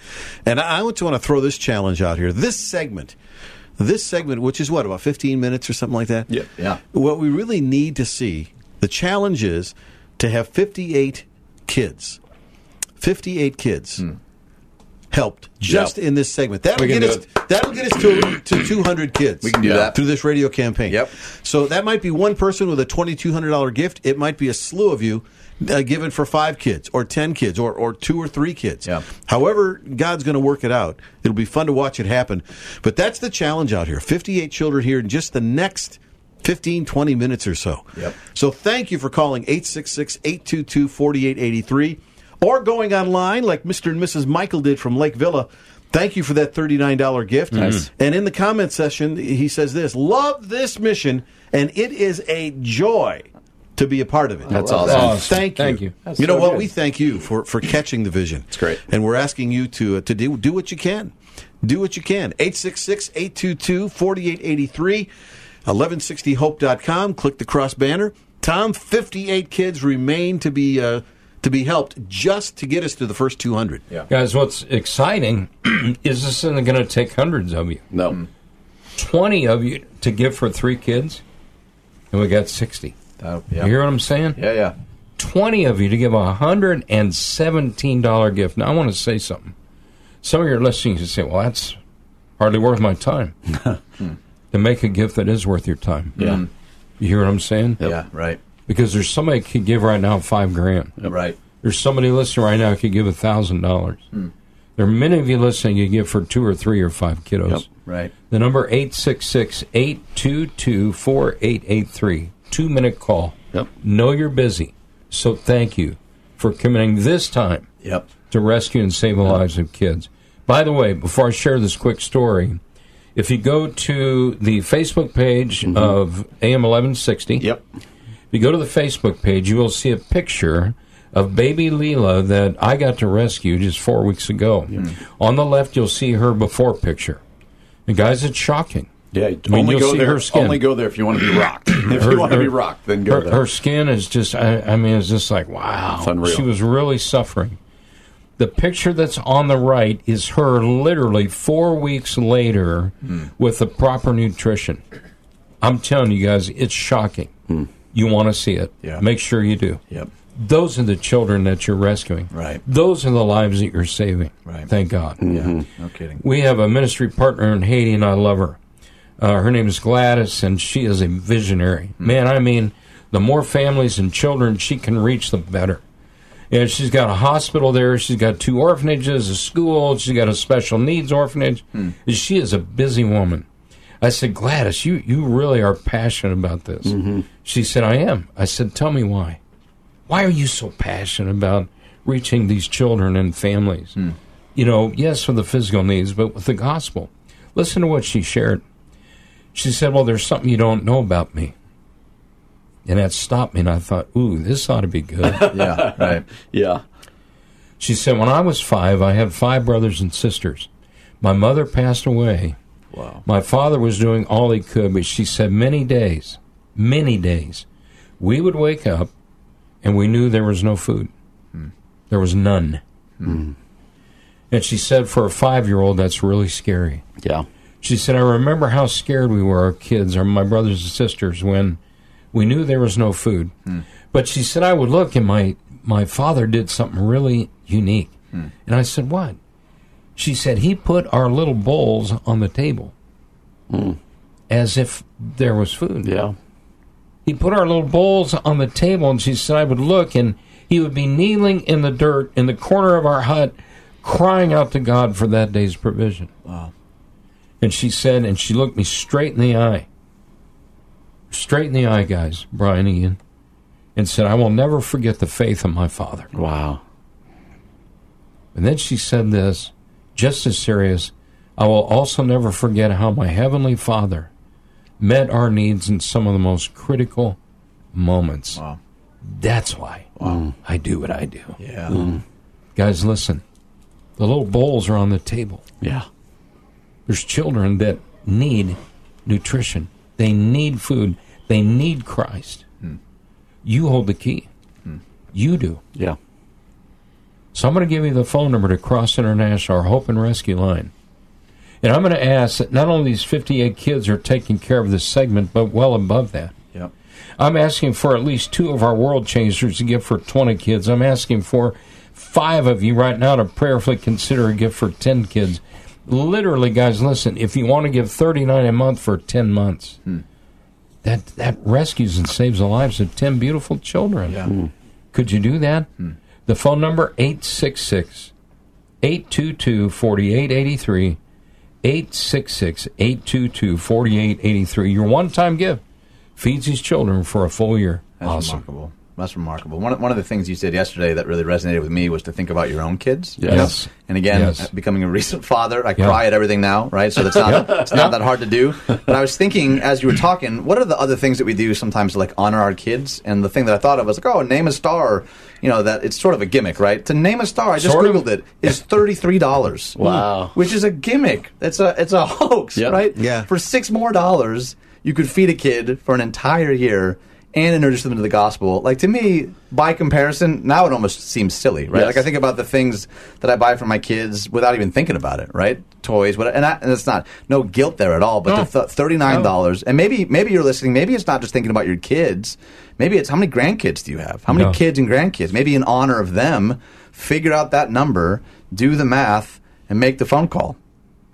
And I, I want to want to throw this challenge out here. This segment, this segment, which is what, about 15 minutes or something like that? Yeah. Yeah. What we really need to see, the challenge is to have 58 kids, 58 kids helped just in this segment. That'll get us. That'll get us to, to 200 kids. We can do that. through this radio campaign. Yep. So that might be one person with a $2,200 gift. It might be a slew of you uh, given for five kids or 10 kids or, or two or three kids. Yeah. However, God's going to work it out. It'll be fun to watch it happen. But that's the challenge out here 58 children here in just the next 15, 20 minutes or so. Yep. So thank you for calling 866 822 4883 or going online like Mr. and Mrs. Michael did from Lake Villa. Thank you for that $39 gift. Nice. And in the comment section, he says this Love this mission, and it is a joy to be a part of it. That's awesome. Awesome. Thank you. Thank you. you know so what? good. We thank you for, for catching the vision. It's great. And we're asking you to uh, to do, do what you can. Do what you can. 866 822 4883, 1160hope.com. Click the cross banner. Tom, 58 kids remain to be uh, to be helped just to get us to the first 200. Yeah. Guys, what's exciting is this isn't going to take hundreds of you. No. 20 of you to give for three kids, and we got 60. That- You hear what I'm saying? yeah, yeah. 20 of you to give a $117 gift. Now, I want to say something. Some of you are listening and say, well, that's hardly worth my time. to make a gift that is worth your time. Yeah. You hear what I'm saying? Yeah, right. Because there's somebody could give right now five grand. Right. There's somebody listening right now who could give a thousand dollars. Hmm. There are many of you listening you give for two or three or five kiddos. Yep. Right. The number 866-822-4883. Two minute call. Yep. Know you're busy. So thank you for committing this time Yep. to rescue and save the lives of kids. By the way, before I share this quick story, if you go to the Facebook page mm-hmm. of AM 1160, Yep. if you go to the Facebook page, you will see a picture of baby Leela that I got to rescue just four weeks ago. On the left, you'll see her before picture. And guys, it's shocking. Yeah. I mean, only go see there. her skin. Only go there if you want to be rocked. if Her- you want to be rocked, then go her, there. her skin is just, I, mean, it's just like, wow. She was really suffering. The picture that's on the right is her literally four weeks later Hmm. with the proper nutrition. I'm telling you guys, it's shocking. Hmm. You want to see it. Yeah. Make sure you do. Yep. Those are the children that you're rescuing. Right. Those are the lives that you're saving. Right. Thank God. Yeah. No kidding. We have a ministry partner in Haiti, and I love her. Uh, her name is Gladys, and she is a visionary. Man, I mean, the more families and children she can reach, the better. And she's got a hospital there. She's got two orphanages, a school. She's got a special needs orphanage. And She is a busy woman. I said, Gladys, you, you really are passionate about this. She said, I am. I said, tell me why. Why are you so passionate about reaching these children and families. Hmm. You know, yes, for the physical needs, but with the gospel. Listen to what she shared. She said, Well, there's something you don't know about me. And that stopped me, and I thought, Ooh, this ought to be good. yeah, right. Yeah. She said, When I was five, I had five brothers and sisters. My mother passed away. Wow. My father was doing all he could, but she said, Many days, many days, we would wake up and we knew there was no food. Hmm. There was none. Hmm. And she said, For a five year old, that's really scary. Yeah. She said, I remember how scared we were, our kids, or my brothers and sisters, when we knew there was no food. Hmm. But she said, I would look and my, my father did something really unique. Hmm. And I said, What? She said, He put our little bowls on the table hmm. as if there was food. Yeah. He put our little bowls on the table, and she said, I would look, and he would be kneeling in the dirt in the corner of our hut, crying out to God for that day's provision. Wow. And she said, and she looked me straight in the eye, straight in the eye, guys, Brian Ian, and said, I will never forget the faith of my father. Wow. And then she said this, just as serious, I will also never forget how my heavenly father met our needs in some of the most critical moments. Wow. That's why I do what I do. Yeah. Mm. Guys, listen. The little bowls are on the table. Yeah. There's children that need nutrition. They need food. They need Christ. Hmm. You hold the key. Hmm. You do. Yeah. So I'm going to give you the phone number to Cross International, our Hope and Rescue line. And I'm going to ask that not only these 58 kids are taking care of this segment, but well above that. Yep. I'm asking for at least two of our world changers to give for 20 kids. I'm asking for five of you right now to prayerfully consider a gift for 10 kids. Literally, guys, listen, if you want to give 39 a month for 10 months, hmm. that, that rescues and saves the lives of 10 beautiful children. Yeah. Hmm. Could you do that? Hmm. The phone number 866 822 4883 866 822 4883. Your one time gift feeds these children for a full year. That's awesome. remarkable. That's remarkable. One of, one of the things you said yesterday that really resonated with me was to think about your own kids. Yes. Yes. And again, Yes. becoming a recent father, I Yeah. cry at everything now, right? So that's not it's not that hard to do. But I was thinking as you were talking, what are the other things that we do sometimes to like honor our kids? And the thing that I thought of was like, oh, name a star. You know that it's sort of a gimmick, right? To name a star, I just Sort of. googled it. Is thirty three dollars. Wow. Which is a gimmick. It's a it's a hoax, Yep. right? Yeah. For six more dollars, you could feed a kid for an entire year and introduce them to the gospel. Like to me, by comparison, now it almost seems silly, right? Yes. Like I think about the things that I buy for my kids without even thinking about it, right? Toys, what, and, I, and it's not no guilt there at all. But No. the th- thirty nine dollars, and maybe maybe you're listening. Maybe it's not just thinking about your kids. Maybe it's how many grandkids do you have? How many No. kids and grandkids? Maybe in honor of them, figure out that number, do the math, and make the phone call.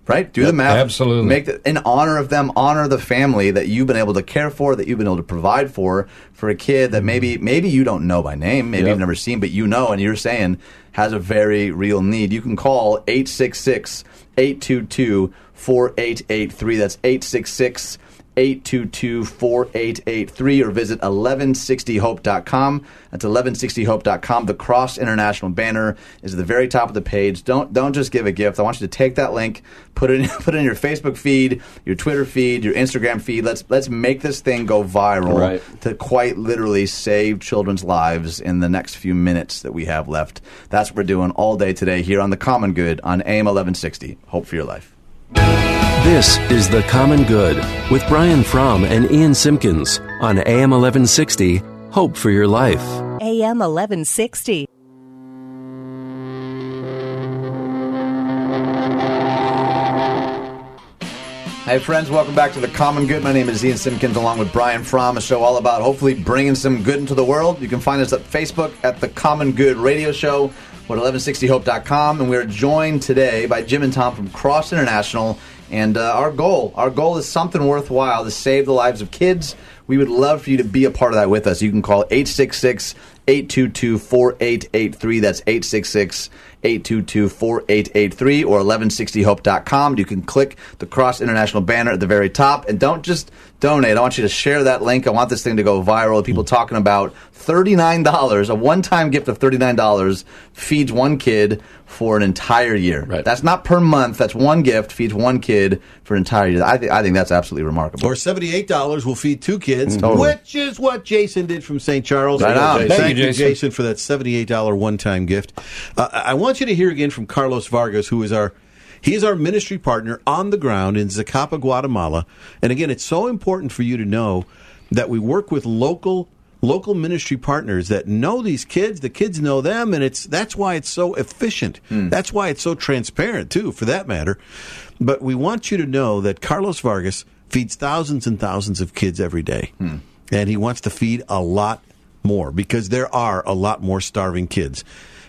Right? Do the math. absolutely. Make the, in honor of them, honor the family that you've been able to care for, that you've been able to provide for, for a kid that maybe mm-hmm. maybe you don't know by name, maybe Yep. you've never seen, but you know, and you're saying has a very real need. You can call 866 822 4883. That's 866 822 4883 or visit 1160hope.com. That's 1160hope.com. The Cross International banner is at the very top of the page. Don't don't just give a gift. I want you to take that link, put it in, put it in your Facebook feed, your Twitter feed, your Instagram feed. Let's let's make this thing go viral Right. to quite literally save children's lives in the next few minutes that we have left. That's what we're doing all day today here on The Common Good on AM 1160. Hope for your life. This is The Common Good with Brian Fromm and Ian Simpkins on AM 1160. Hope for your life. AM 1160. Hey, friends, welcome back to The Common Good. My name is Ian Simpkins, along with Brian Fromm, a show all about hopefully bringing some good into the world. You can find us at Facebook at The Common Good Radio Show or at 1160hope.com. And we're joined today by Jim and Tom from Cross International. And uh, our goal, our goal is something worthwhile to save the lives of kids We would love for you to be a part of that with us. You can call 866 822 4883. That's 866 822 4883 or 1160hope.com. You can click the Cross International banner at the very top. And don't just donate. I want you to share that link. I want this thing to go viral. People talking about $39, a one time gift of $39 feeds one kid for an entire year. Right. That's not per month. That's one gift feeds one kid for an entire year. I, th- I think that's absolutely remarkable. Or seventy-eight dollars will feed two kids, Totally. which is what Jason did from St. Charles. Right on. Thank, Thank you, you, Jason. Jason. for that seventy-eight dollar one-time gift. Uh, I want you to hear again from Carlos Vargas, who is our he is our ministry partner on the ground in Zacapa, Guatemala. And again, it's so important for you to know that we work with local local ministry partners that know these kids the kids know them and it's that's why it's so efficient. Hmm. That's why it's so transparent too for that matter. But we want you to know that carlos vargas feeds thousands and thousands of kids every day. Hmm. And he wants to feed a lot more because there are a lot more starving kids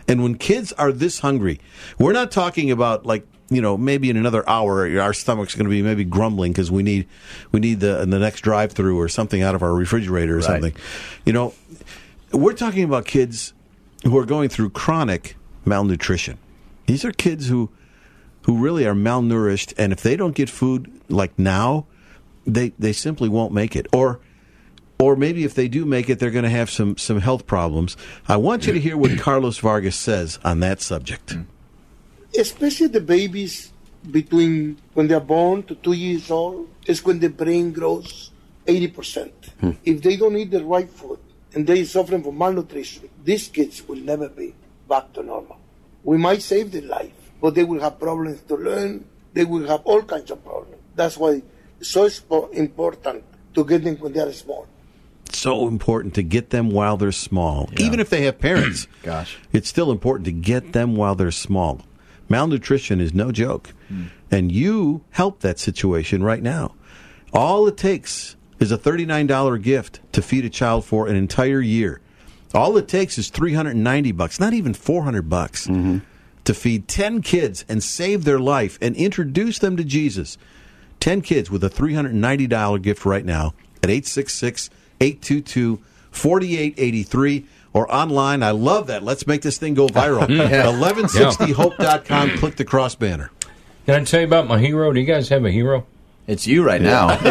and when kids are this hungry we're not talking about like you know, maybe in another hour, our stomach's going to be maybe grumbling because we need we need the the next drive through or something out of our refrigerator or Right. something. You know, we're talking about kids who are going through chronic malnutrition. These are kids who who really are malnourished, and if they don't get food like now, they they simply won't make it. Or or maybe if they do make it, they're going to have some some health problems. I want you to hear what Carlos Vargas says on that subject. Mm. especially the babies between when they're born to two years old is when the brain grows 80%. Hmm. If they don't eat the right food and they suffering from malnutrition, these kids will never be back to normal. We might save their life, but they will have problems to learn. They will have all kinds of problems. That's why it's so important to get them when they are small. So important to get them while they're small. Even if they have parents, Gosh. it's still important to get them while they're small. Malnutrition is no joke. Hmm. And you help that situation right now. All it takes is a $39 gift to feed a child for an entire year. All it takes is 390 bucks, not even 400 bucks mm-hmm. to feed 10 kids and save their life and introduce them to Jesus. 10 kids with a $390 gift right now at 866 822 4883 or online. I love that. Let's make this thing go viral. Yeah. 1160hope.com. Click the cross banner. Can I tell you about my hero? Do you guys have a hero? It's you right now.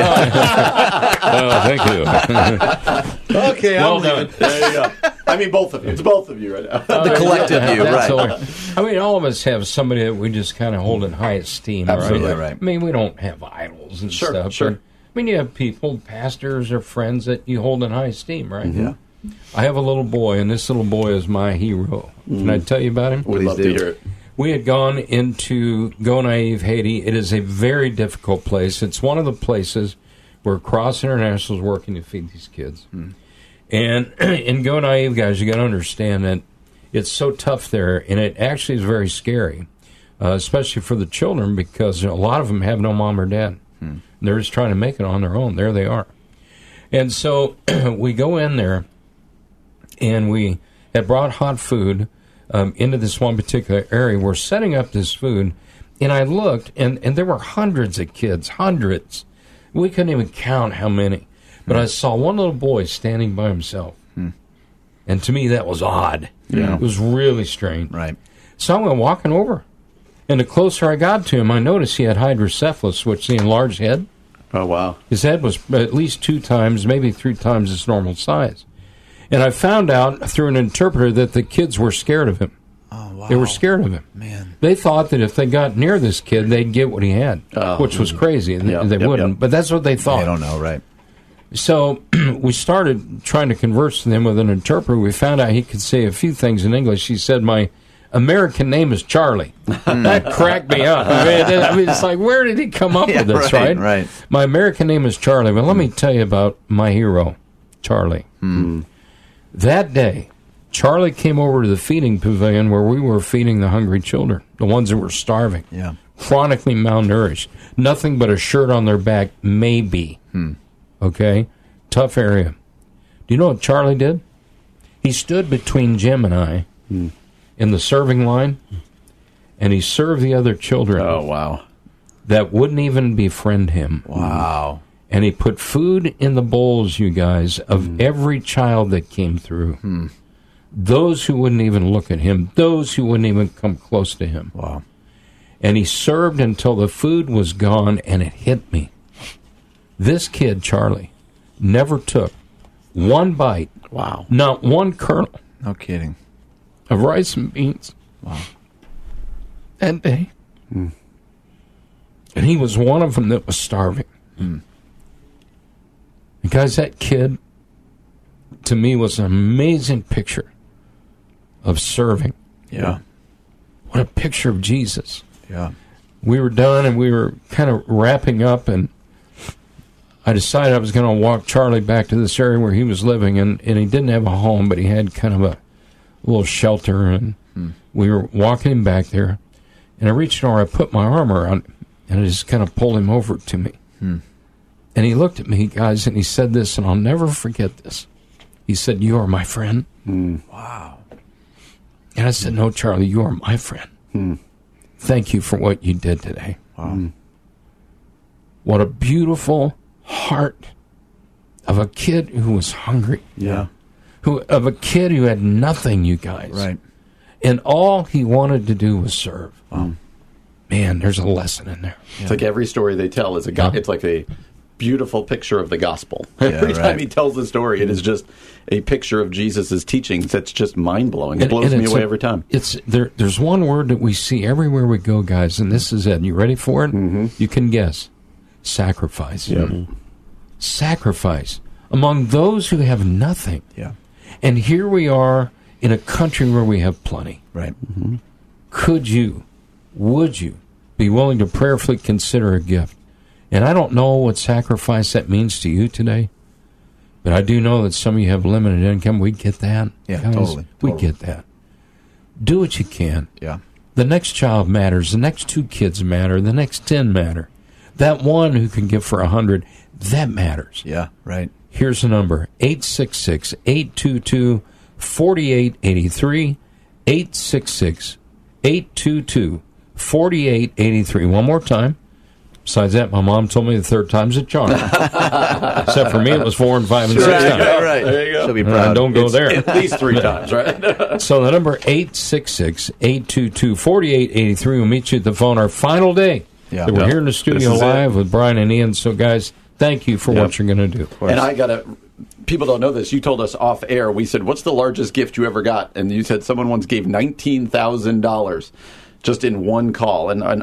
oh, thank you. Okay, well I'm done. leaving. There you go. I mean, both of you. It's both of you right now. Uh, yeah, that's right. hilarious. I mean, all of us have somebody that we just kind of hold in high esteem. Absolutely right? right. I mean, we don't have idols and Sure, stuff. sure. But, I mean, you have people, pastors or friends that you hold in high esteem, right? Mm-hmm. Yeah. I have a little boy, and this little boy is my hero. Can mm-hmm. I tell you about him? We'd love to hear it. We had gone into Gonaïves, Haiti. It is a very difficult place. It's one of the places where Cross International is working to feed these kids. Hmm. And in Gonaïves, guys, you got to understand that it's so tough there, and it actually is very scary, uh, especially for the children because a lot of them have no mom or dad. Hmm. They're just trying to make it on their own. There they are. And so we go in there, and we had brought hot food um, into this one particular area. We're setting up this food, and I looked, and, and there were hundreds of kids, hundreds. We couldn't even count how many. But I saw one little boy standing by himself. And to me, that was odd. Yeah. It was really strange. Right. So I went walking over. And the closer I got to him, I noticed he had hydrocephalus, which is the enlarged head. Oh, wow. His head was at least two times, maybe three times its normal size. And I found out through an interpreter that the kids were scared of him. Oh, wow. They were scared of him. Man. They thought that if they got near this kid, they'd get what he had, Oh. which was mm-hmm. crazy. and Yep, they yep, wouldn't, yep. but that's what they thought. I don't know, right? So we started trying to converse with him with an interpreter. We found out he could say a few things in English. He said, "My American name is Charlie." Hmm. that cracked me up. I mean, it- I mean, it's like, where did he come up Yeah, with this? right, Right, right. My American name is Charlie. Well, let me tell you about my hero, Charlie. Hmm. That day, Charlie came over to the feeding pavilion where we were feeding the hungry children, the ones that were starving Yeah. chronically malnourished, nothing but a shirt on their back, maybe. Hmm. Okay? Tough area. Do you know what Charlie did? He stood between Jim and I in the serving line, and he served the other children Oh, wow. that wouldn't even befriend him. Wow. And he put food in the bowls, you guys, of hmm. every child that came through. Hmm. Those who wouldn't even look at him, those who wouldn't even come close to him. Wow. And he served until the food was gone, and it hit me. This kid, Charlie, never took one bite, Wow. not one kernel No kidding. Of rice and beans. Wow. that day. Hmm. And he was one of them that was starving. Hmm. And guys, that kid, to me, was an amazing picture of serving. Yeah. What a picture of Jesus. Yeah. We were done and we were kind of wrapping up, and I decided I was going to walk Charlie back to this area where he was living, and, and he didn't have a home, but he had kind of a little shelter, and we were walking back there, and I reached over, I put my arm around him, and I just kind of pulled him over to me. Hmm. And he looked at me, guys, and he said this, and I'll never forget this. He said, You are my friend. Hmm. Wow. And I said, No, Charlie, you are my friend. Hmm. Thank you for what you did today. Wow. What a beautiful heart of a kid who was hungry. Yeah. Who of a kid who had nothing, you guys. Right. And all he wanted to do was serve. Man, there's a lesson in there. It's like every story they tell is a go- Yeah. it's like a beautiful picture of the gospel. every time he tells the story, it is just a picture of Jesus' teachings that's just mind blowing. It And- blows and me away a- every time. It's there. There's one word that we see everywhere we go, guys, and this is it. You ready for it? Mm-hmm. You can guess. Sacrifice. Yeah. Sacrifice among those who have nothing. Yeah. And here we are in a country where we have plenty. Right. Mm-hmm. Could you, would you, be willing to prayerfully consider a gift? And I don't know what sacrifice that means to you today, but I do know that some of you have limited income. We get that. Yeah, Guys, totally, We get that. Do what you can. Yeah. The next child matters. The next two kids matter. The next ten matter. That one who can give for a hundred, that matters. Yeah. Right. Here's the number 866 822 4883. 866 822 4883. One more time. Besides that, my mom told me the third time's a charm. Except for me, it was four and five and six Right, times. right, right. There you go. She'll be Uh, proud. don't go It's there. At least three times, right? So the number 866-822-4883 will meet you at the phone our final day. Yeah. that we're Yeah. here in the studio This it. live with Brian and Ian. So guys, thank you for what you're going to do. and I got to. People don't know this. You told us off air. We said, "What's the largest gift you ever got?" And you said someone once gave nineteen thousand dollars just in one call, and, and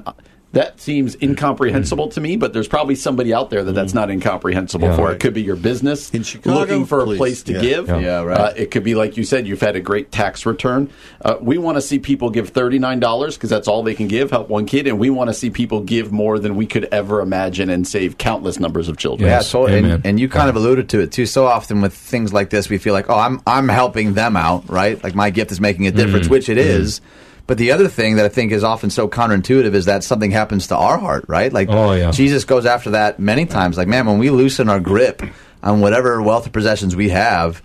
that seems incomprehensible to me. But there's probably somebody out there that that's not incomprehensible Yeah. for. It could be your business In Chicago, looking for a place to Yeah. give. Yeah. Yeah, right. Uh, it could be like you said, you've had a great tax return. Uh, we want to see people give thirty nine dollars because that's all they can give, help one kid, and we want to see people give more than we could ever imagine and save countless numbers of children. Yeah, Yes, totally. amen. And, and you kind of alluded to it too. So often with things like this, we feel like, oh, I'm I'm helping them out, right? Like my gift is making a difference, which it is. But the other thing that I think is often so counterintuitive is that something happens to our heart, right? Like Oh, yeah. Jesus goes after that many times. Like, man, when we loosen our grip on whatever wealth or possessions we have,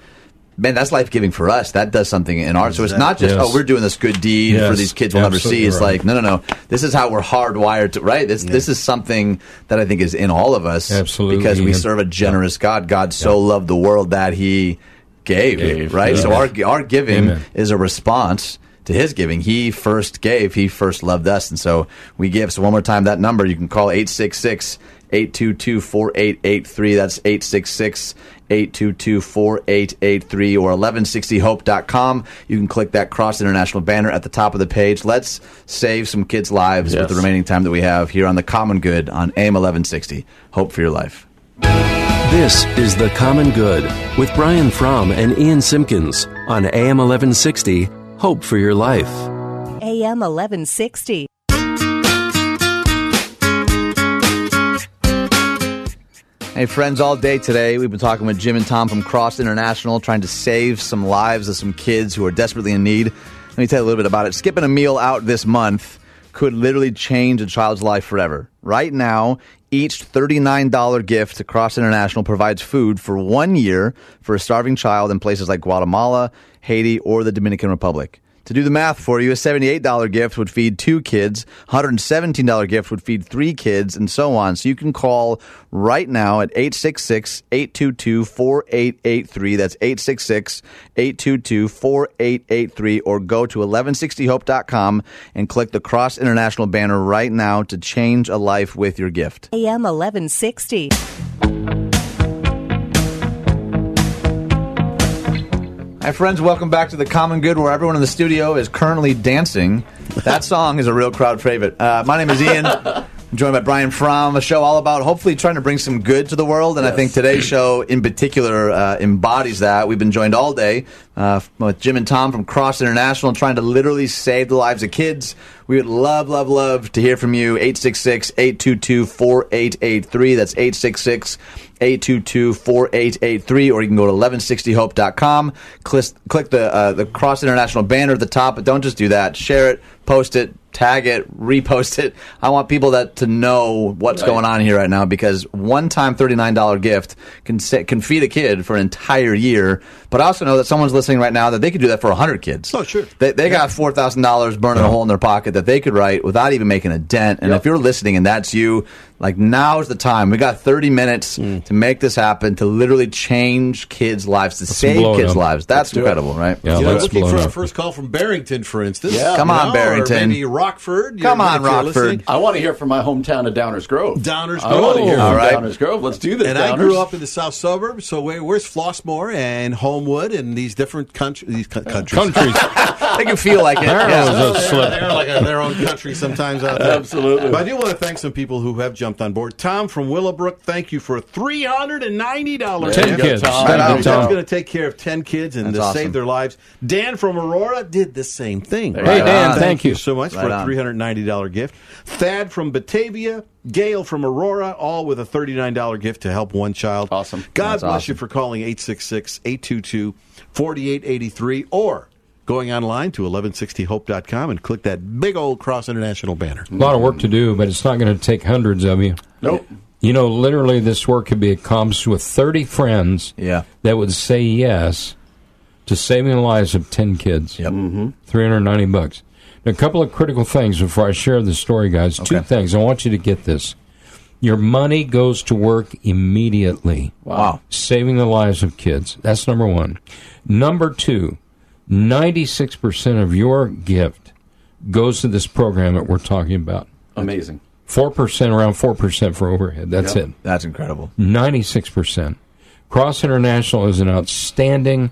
man, that's life giving for us. That does something in our. So it's not just oh, Yes. oh, we're doing this good deed Yes, for these kids we'll never see. It's right. like no, no, no. This is how we're hardwired to. Right. This this is something that I think is in all of us. Absolutely, because we serve a generous God. God so loved the world that He gave. Gave, right. yeah. So our our giving Amen. is a response. To his giving, he first gave, he first loved us. And so we give. So, one more time, that number you can call 866 822 4883. That's 866 822 4883 or 1160hope.com. You can click that Cross International banner at the top of the page. Let's save some kids' lives with the remaining time that we have here on The Common Good on AM 1160. Hope for your life. This is The Common Good with Brian Fromm and Ian Simpkins on AM 1160. Hope for your life. AM 1160. Hey, friends, all day today we've been talking with Jim and Tom from Cross International, trying to save some lives of some kids who are desperately in need. Let me tell you a little bit about it. Skipping a meal out this month could literally change a child's life forever. Right now, each $39 gift to Cross International provides food for one year for a starving child in places like Guatemala, Haiti, or the Dominican Republic. To do the math for you, a $78 gift would feed two kids, $117 gift would feed three kids, and so on. So you can call right now at 866 822 4883. That's 866 822 4883. Or go to 1160hope.com and click the Cross International banner right now to change a life with your gift. AM 1160. Hi, friends. Welcome back to the Common Good, where everyone in the studio is currently dancing. That song is a real crowd favorite. Uh, my name is Ian. I'm joined by Brian Fromm, a show all about hopefully trying to bring some good to the world. And I think today's show in particular uh, embodies that. We've been joined all day uh, with Jim and Tom from Cross International, trying to literally save the lives of kids. We would love, love, love to hear from you. 866 822 4883. That's 866 822 4883. Or you can go to 1160hope.com. Click, click the, uh, the Cross International banner at the top, but don't just do that. Share it, post it, tag it, repost it. I want people that to know what's Right. going on here right now because one time $39 gift can sa- can feed a kid for an entire year. But I also know that someone's listening right now that they could do that for 100 kids. Oh, sure. They, they got $4,000 burning a hole in their pocket that they could write without even making a dent. And Yep. if you're listening and that's you, like now's the time. We got 30 minutes hmm. to make this happen, to literally change kids' lives, to save blow it kids' up. lives. That's do it. incredible, right? Yeah, You know, let's looking blow for it our up. first call from Barrington, for instance. Yeah. Come on, know, Barrington. Or maybe Rockford. Come on, if Rockford. I want to hear from my hometown of Downers Grove. Downers I want to hear Grove. All from right. Downers Grove. Let's do this. And Downers. I grew up in the south suburbs, so where, where's Flossmoor and Homewood and these different country, these co- countries? Countries. They can feel like it. There Yeah. was a They're, slip. they're like a, their own country sometimes out there. Absolutely. But I do want to thank some people who have jumped on board. Tom from Willowbrook, thank you for a three hundred and ninety dollars. Ten kids. Tom. Thank you, That's That's going to take care of ten kids and That's to awesome. save their lives. Dan from Aurora did the same thing. Hey, Dan, on. thank you. so much Right for a three hundred ninety dollar gift. Thad from Batavia, Gail from Aurora, all with a thirty nine dollar gift to help one child. Awesome. God That's bless awesome. you for calling 866-822-4883 or going online to 1160hope.com and click that big old Cross International banner. A lot of work to do, but it's not going to take hundreds of you. Nope. You know, literally, this work could be accomplished with 30 friends Yeah. that would say yes to saving the lives of 10 kids. Yep. Mm-hmm. 390 bucks. Now, a couple of critical things before I share the story, guys. Two things. I want you to get this. Your money goes to work immediately. Wow. Saving the lives of kids. That's number one. Number two, 96% of your gift goes to this program that we're talking about. Amazing. 4%, around 4% for overhead. That's Yep. it. That's incredible. 96%. Cross International is an outstanding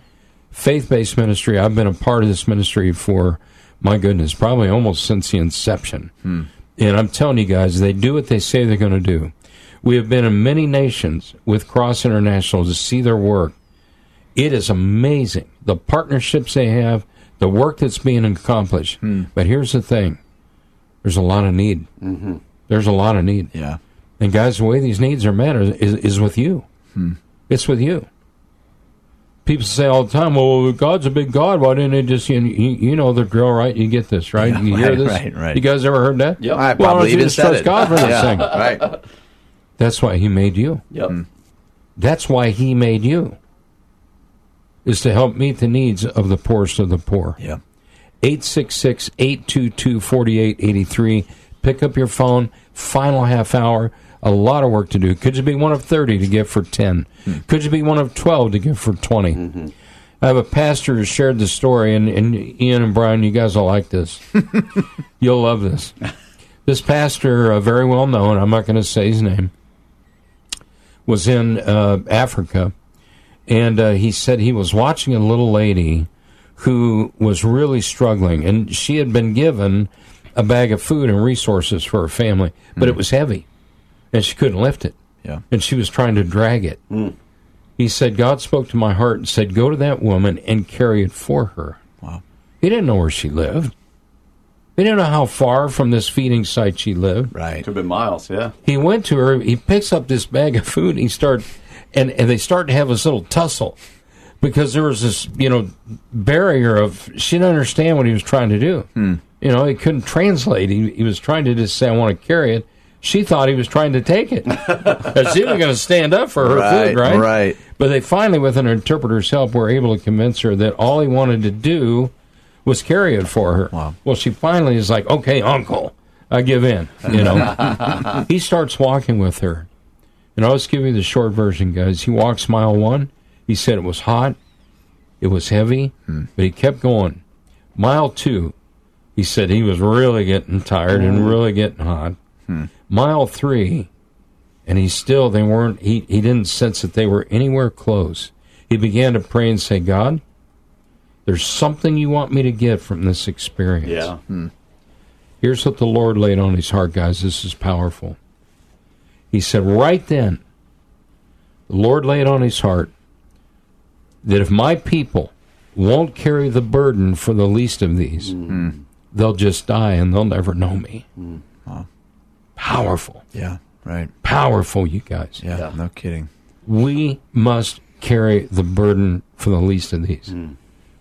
faith based ministry. I've been a part of this ministry for, my goodness, probably almost since the inception. Hmm. And I'm telling you guys, they do what they say they're going to do. We have been in many nations with Cross International to see their work. It is amazing the partnerships they have, the work that's being accomplished. Hmm. But here's the thing there's a lot of need. Mm-hmm. There's a lot of need. Yeah. And guys, the way these needs are met is, is, is with you. Hmm. It's with you. People say all the time, "Well, God's a big God. Why didn't He just you, you, you know the drill, right? You get this, right? Yeah, you hear this? right, right. You guys ever heard that? Yep. I Well, why probably don't you even just said trust it. God for this yeah. thing? Right. That's why He made you. Yep. Hmm. That's why He made you. Is to help meet the needs of the poorest of the poor. Yeah. 866 822 4883. Pick up your phone. Final half hour. A lot of work to do. Could you be one of 30 to give for 10? Could you be one of 12 to give for 20? I have a pastor who shared the story, and, and Ian and Brian, you guys will like this. You'll love this. This pastor, uh, very well known, I'm not going to say his name, was in uh, Africa, and uh, he said he was watching a little lady who was really struggling, and she had been given a bag of food and resources for her family, but it was heavy, and she couldn't lift it, Yeah. and she was trying to drag it. He said, God spoke to my heart and said, Go to that woman and carry it for her. Wow. He didn't know where she lived. He didn't know how far from this feeding site she lived. Right. Could have been miles. Yeah. He went to her. He picks up this bag of food. And he start, and and they start to have this little tussle because there was this you know barrier of she didn't understand what he was trying to do. Hmm. You know, he couldn't translate. He, he was trying to just say, "I want to carry it." She thought he was trying to take it. She was going to stand up for her Right, food, right? right. But they finally, with an interpreter's help, were able to convince her that all he wanted to do was carry it for her. Wow. Well, she finally is like, okay, uncle, I give in. You know, he starts walking with her, and I'll just give you the short version, guys. He walks mile one. He said it was hot, it was heavy, hmm. but he kept going. Mile two, he said he was really getting tired and hmm. really getting hot. Hmm. Mile three, and he still they weren't. He he didn't sense that they were anywhere close. He began to pray and say, God, there's something you want me to get from this experience. Yeah. Here's what the Lord laid on his heart, guys. This is powerful. He said, right then, the Lord laid on his heart that if my people won't carry the burden for the least of these, mm. hmm. they'll just die and they'll never know me. Hmm. Powerful. Yeah, right. Powerful, you guys. Yeah, no kidding. We must carry the burden for the least of these. Hmm.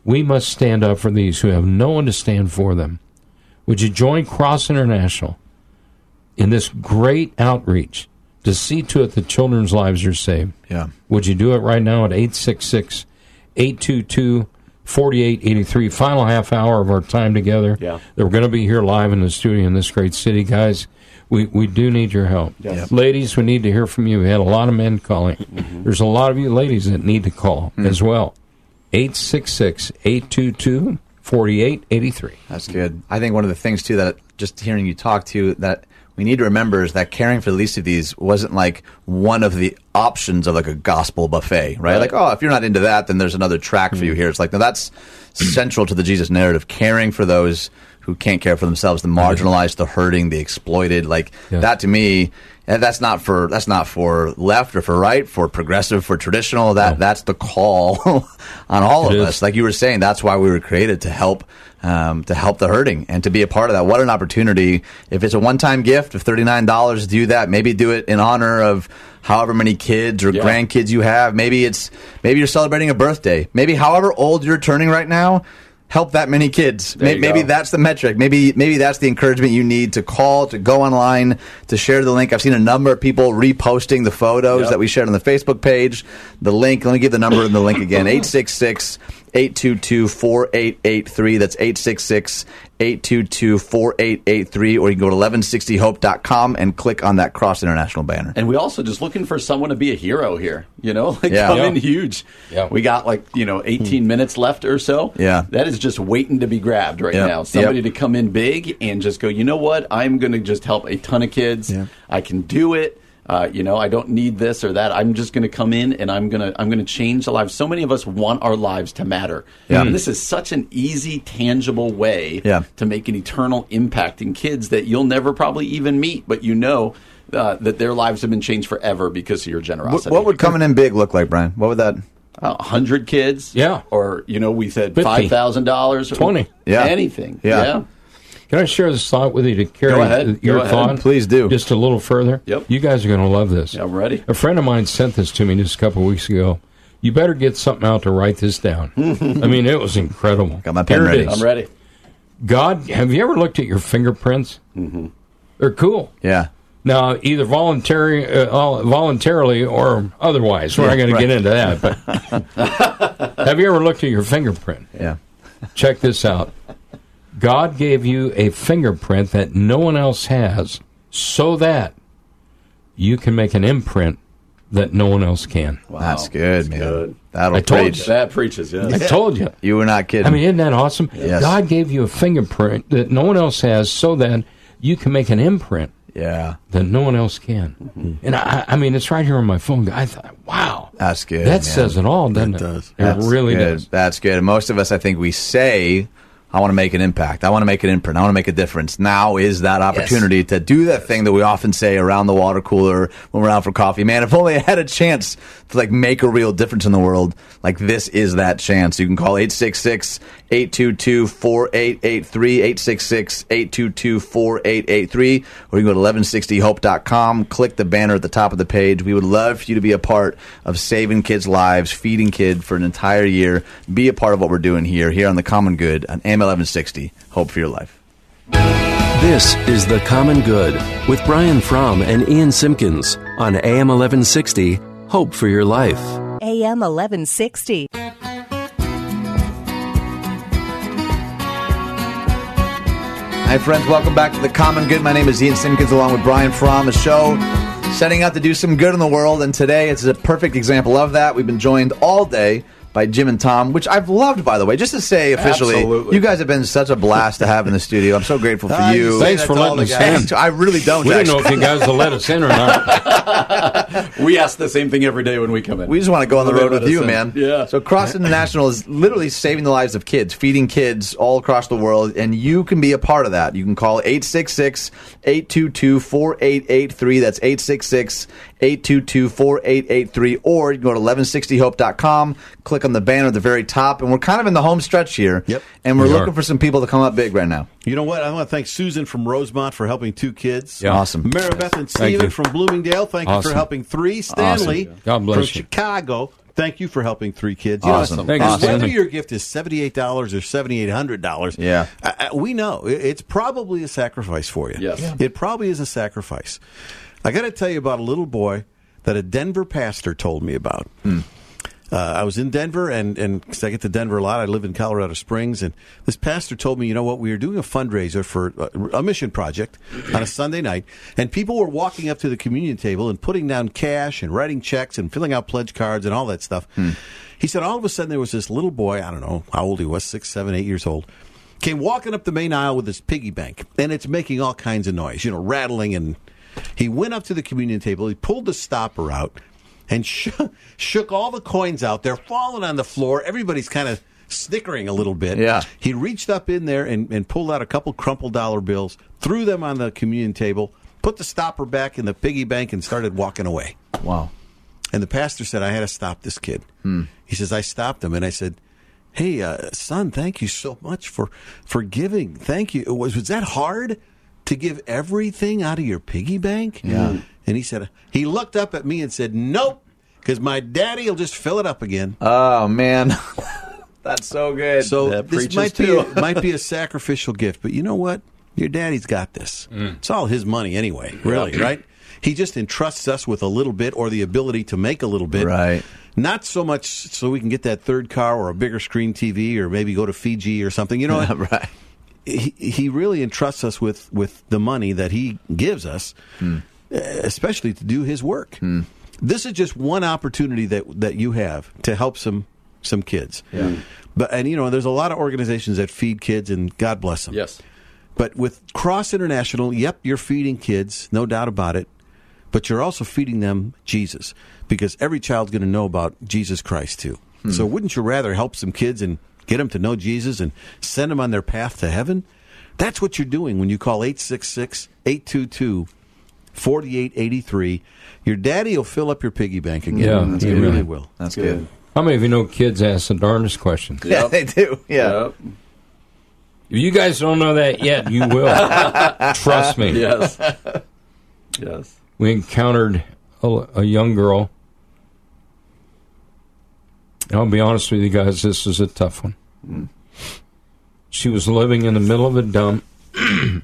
We must stand up for these who have no one to stand for them. Would you join Cross International in this great outreach to see to it that children's lives are saved? Yeah. Would you do it right now at 866 822 4883? Final half hour of our time together. Yeah. They're going to be here live in the studio in this great city. Guys, we, we do need your help. Yes. Ladies, we need to hear from you. We had a lot of men calling. Mm-hmm. There's a lot of you ladies that need to call mm-hmm. as well. 866 822 4883. That's good. I think one of the things too that just hearing you talk to that we need to remember is that caring for the least of these wasn't like one of the options of like a gospel buffet, right? Right. Like, oh, if you're not into that, then there's another track for you hmm. here. It's like, no, that's central to the Jesus narrative, caring for those who can't care for themselves, the marginalized, the hurting, the exploited. Like Yeah. that to me, that's not for that's not for left or for right, for progressive, for traditional. That that's the call on all It of is. us. Like you were saying, that's why we were created to help um, to help the hurting and to be a part of that. What an opportunity! If it's a one-time gift of thirty-nine dollars, do that. Maybe do it in honor of however many kids or Yeah. grandkids you have. Maybe it's maybe you're celebrating a birthday. Maybe however old you're turning right now. Help that many kids. There May- you Maybe that's the metric. Maybe maybe that's the encouragement you need to call, to go online, to share the link. I've seen a number of people reposting the photos Yep. that we shared on the Facebook page. The link, let me give the number and the link again 866 822 4883. That's 866 822 4883. Or you can go to 1160hope.com and click on that Cross International banner. And we also just looking for someone to be a hero here. You know, like Yeah. come Yeah. in huge. Yeah. We got like you know 18 hmm. minutes left or so. Yeah. that is just waiting to be grabbed right Yep. now. Somebody Yep. to come in big and just go. You know what? I'm going to just help a ton of kids. Yeah. I can do it. Uh, you know, I don't need this or that. I'm just going to come in and I'm going to I'm going to change the lives. So many of us want our lives to matter. Yeah. And this is such an easy, tangible way Yeah. to make an eternal impact in kids that you'll never probably even meet, but you know uh, that their lives have been changed forever because of your generosity. what would coming in big look like, Brian? What would that? a hundred kids? Yeah. or you know, we said 50. five thousand dollars, 20. Yeah. anything. Yeah. Can I share this thought with you to carry Go ahead. your Go ahead. thought? Please do. Just a little further. Yep. You guys are going to love this. Yeah, I'm ready. A friend of mine sent this to me just a couple of weeks ago. You better get something out to write this down. I mean, it was incredible. Got my pen Here ready. I'm ready. God, have you ever looked at your fingerprints? Mm-hmm. They're cool. Yeah. Now, either voluntary, uh, voluntarily or otherwise. We're not going to get into that. But have you ever looked at your fingerprint? Yeah. Check this out. God gave you a fingerprint that no one else has so that you can make an imprint that no one else can. Wow. That's good, man. good. That'll I told preach. you. That preaches. Yeah. I told you. You were not kidding. I mean, isn't that awesome? Yes. God gave you a fingerprint that no one else has so that you can make an imprint yeah, that no one else can. Mm-hmm. And I, I mean, it's right here on my phone. I thought, wow, that's good. that man. says it all, doesn't It it? does. It That's really good. does. That's good. And most of us, I think, we say, "I want to make an impact. I want to make an imprint. I want to make a difference." Now is that opportunity to do that thing that we often say around the water cooler when we're out for coffee. Man, if only I had a chance to like make a real difference in the world. Like this is that chance. You can call 866-822-4883, 866-822-4883, or you can go to 1160hope.com, click the banner at the top of the page. We would love for you to be a part of saving kids' lives, feeding kids for an entire year. Be a part of what we're doing here, here on The Common Good on AM 1160. Hope for your life. This is The Common Good with Brian Fromm and Ian Simpkins on AM 1160. Hope for your life. AM 1160. Hi, friends. Welcome back to the Common Good. My name is Ian Simpkins, along with Brian Fromm. A show setting out to do some good in the world, and today it's a perfect example of that. We've been joined all day by Jim and Tom, which I've loved, by the way. Just to say officially, Absolutely. you guys have been such a blast to have in the studio. I'm so grateful for you you. Thanks for letting us in. I really don't. We didn't know if you guys will let us in or not. We ask the same thing every day when we come in. We just want to go on the road with you, in. man. Yeah. So Cross International is literally saving the lives of kids, feeding kids all across the world, and you can be a part of that. You can call 866-822-4883. That's 866-822-4883. Or you can go to 1160hope.com, click on the banner at the very top, and we're kind of in the home stretch here. Yep. And we're We looking are. for some people to come up big right now. You know what? I want to thank Susan from Rosemont for helping two kids. Yeah. Awesome. Maribeth and Thank Steven from Bloomingdale, thank you for helping three. Stanley Awesome. God bless from you. Chicago, thank you for helping three kids. You know, Awesome. Thank you, whether your gift is $78 or $7,800, Yeah. uh, uh, we know it- it's probably a sacrifice for you. Yes. Yeah. It probably is a sacrifice. I got to tell you about a little boy that a Denver pastor told me about. Uh, I was in Denver, and and 'cause I get to Denver a lot. I live in Colorado Springs, and this pastor told me, you know what, we were doing a fundraiser for a, a mission project on a Sunday night, and people were walking up to the communion table and putting down cash and writing checks and filling out pledge cards and all that stuff. He said, all of a sudden there was this little boy. I don't know how old he was, six, seven, eight years old. Came walking up the main aisle with his piggy bank, and it's making all kinds of noise, you know, rattling. And he went up to the communion table. He pulled the stopper out and shook, shook all the coins out. They're falling on the floor. Everybody's kind of snickering a little bit. Yeah. He reached up in there and, and pulled out a couple crumpled dollar bills, threw them on the communion table, put the stopper back in the piggy bank, and started walking away. Wow. And the pastor said, I had to stop this kid. He says, I stopped him and I said, Hey, uh, son, thank you so much for, for giving. Thank you. Was, was that hard to give everything out of your piggy bank? Yeah. And he said, he looked up at me and said, Nope, because my daddy will just fill it up again. Oh, man. That's so good. So That this might be a, might be a sacrificial gift, but you know what? Your daddy's got this. Mm. It's all his money anyway, really, right? He just entrusts us with a little bit or the ability to make a little bit. Right. Not so much so we can get that third car or a bigger screen TV or maybe go to Fiji or something. You know what? right. He, he really entrusts us with, with the money that he gives us, uh, especially to do his work. Hmm. This is just one opportunity that that you have to help some some kids. Yeah. Hmm. But and you know, there's a lot of organizations that feed kids, and God bless them. Yes. But with Cross International, yep, you're feeding kids, no doubt about it. But you're also feeding them Jesus, because every child's going to know about Jesus Christ too. So wouldn't you rather help some kids and get them to know Jesus and send them on their path to heaven? That's what you're doing when you call 866 822 4883. Your daddy will fill up your piggy bank again. Yeah, he he really will. will. That's good. How many of you know kids ask the darndest question? Yeah, they do. Yeah. Yep. If you guys don't know that yet, you will. Trust me. Yes. yes. We encountered a, a young girl. I'll be honest with you guys, this is a tough one. Mm. She was living in the middle of a dump.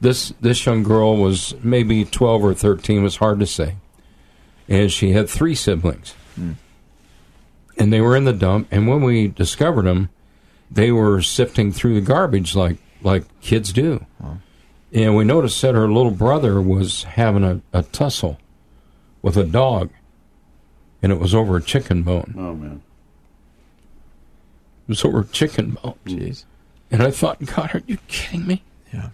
this this young girl was maybe twelve or thirteen. It was hard to say, and she had three siblings, mm. and they were in the dump. And when we discovered them, they were sifting through the garbage like like kids do. And we noticed that her little brother was having a, a tussle with a dog, and it was over a chicken bone. Oh man. Was over chicken bone. Mm. Jeez. And I thought, God, are you kidding me? Yeah.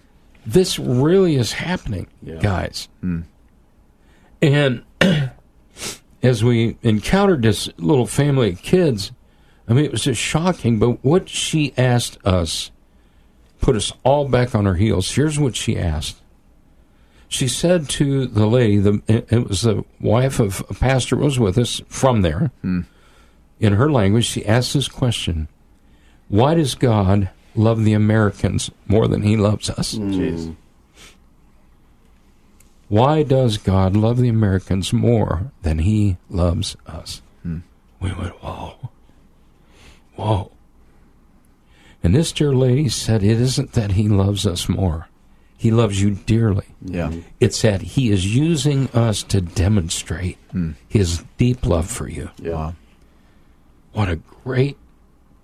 This really is happening, Yeah. guys. Mm. And as we encountered this little family of kids, I mean, it was just shocking. But what she asked us put us all back on our heels. Here's what she asked. She said to the lady, the it was the wife of a pastor who was with us from there. Mm. In her language, she asked this question: Why does God love the Americans more than He loves us? Mm. Jeez. Why does God love the Americans more than He loves us? Hmm. We went, whoa, whoa. And this dear lady said, It isn't that He loves us more, He loves you dearly. Yeah. It's that He is using us to demonstrate hmm. His deep love for you. Yeah. What a great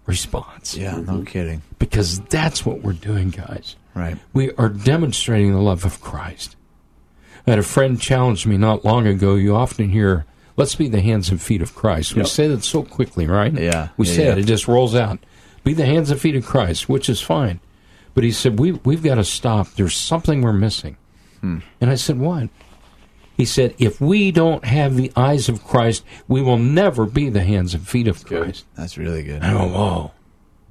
response. Yeah. No kidding. Because that's what we're doing, guys. Right. We are demonstrating the love of Christ. I had a friend challenge me not long ago. You often hear, let's be the hands and feet of Christ. We Yep. say that so quickly, right? Yeah. We Yeah, say yeah. it, it just rolls out. Be the hands and feet of Christ, which is fine. But he said, we, We've got to stop. There's something we're missing. Hmm. And I said, What? He said, If we don't have the eyes of Christ, we will never be the hands and feet of Christ. That's really good. I go, Whoa,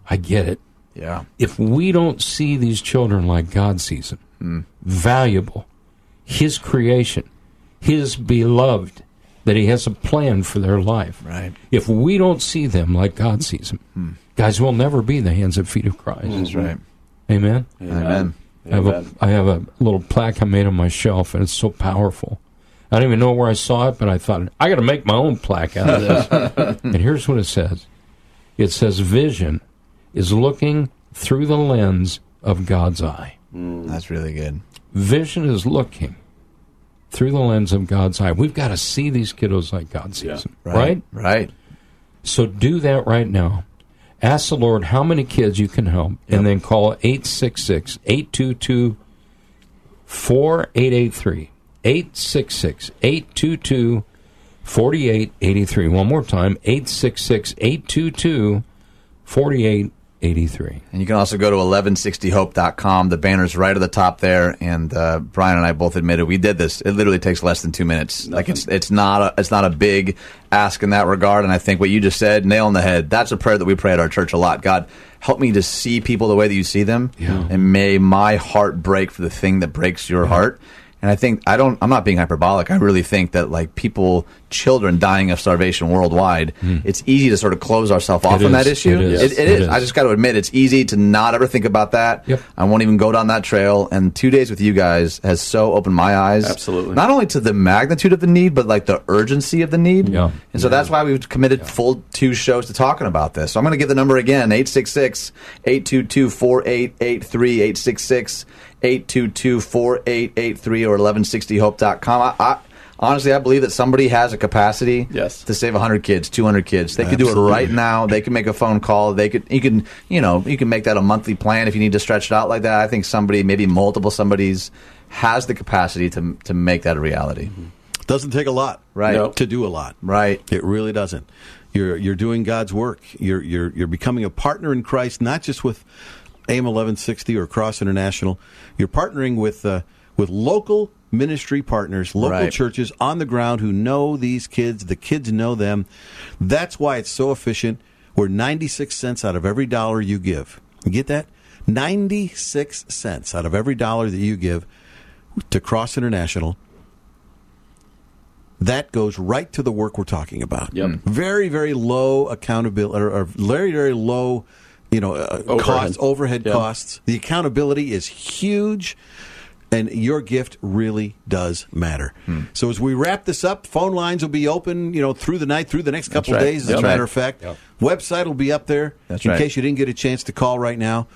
I get it. Yeah. If we don't see these children like God sees them, Hmm. valuable, His creation, His beloved, that He has a plan for their life. Right. If we don't see them like God sees them, guys, we'll never be the hands and feet of Christ. That's right. Amen. Amen. I have, a, I have a little plaque I made on my shelf, and it's so powerful. I don't even know where I saw it, but I thought I got to make my own plaque out of this. and here's what it says: It says, "Vision is looking through the lens of God's eye." Mm. That's really good. Vision is looking through the lens of God's eye. We've got to see these kiddos like God sees them, right? Right. So do that right now. Ask the Lord how many kids you can help, and then call 866 822 4883. 866 822 4883. One more time 866 822 4883. And you can also go to 1160hope.com. The banner's right at the top there. And uh, Brian and I both admitted we did this. It literally takes less than two minutes. Like it's it's not a, it's not a big ask in that regard. And I think what you just said, nail on the head. That's a prayer that we pray at our church a lot. God, help me to see people the way that you see them. Yeah. And may my heart break for the thing that breaks your heart. And I think I don't. I'm not being hyperbolic. I really think that like people, children dying of starvation worldwide, hmm. it's easy to sort of close ourselves off. It on that is. issue. It is. It, it It is. is. I just got to admit, it's easy to not ever think about that. Yep. I won't even go down that trail. And two days with you guys has so opened my eyes. Absolutely. Not only to the magnitude of the need, but like the urgency of the need. Yeah. And so that's why we've committed full two shows to talking about this. So I'm going to give the number again 866 822 4883 866 822 4883 or 1160hope.com. I, I, honestly, I believe that somebody has a capacity Yes. to save 100 kids, 200 kids. They could do it right now. They can make a phone call. They could, you can, you know, you can make that a monthly plan if you need to stretch it out like that. I think somebody, maybe multiple somebody's, has the capacity to to make that a reality. Doesn't take a lot, Right. Nope. to do a lot. Right. It really doesn't. You're you're doing God's work. You're you're you're becoming a partner in Christ, not just with AM 1160 or Cross International. You're partnering with uh, with local ministry partners, local Right. churches on the ground who know these kids. The kids know them. That's why it's so efficient. We're 96 cents out of every dollar you give. You get that? 96 cents out of every dollar that you give to Cross International that goes right to the work we're talking about. Yep. Very, very low accountability, or, or very, very low, you know, uh, Overhead. costs, overhead costs. The accountability is huge, and your gift really does matter. Hmm. So as we wrap this up, phone lines will be open, you know, through the night, through the next couple right. of days. As That's a matter right. of fact, Yep. website will be up there That's in right. case you didn't get a chance to call right now.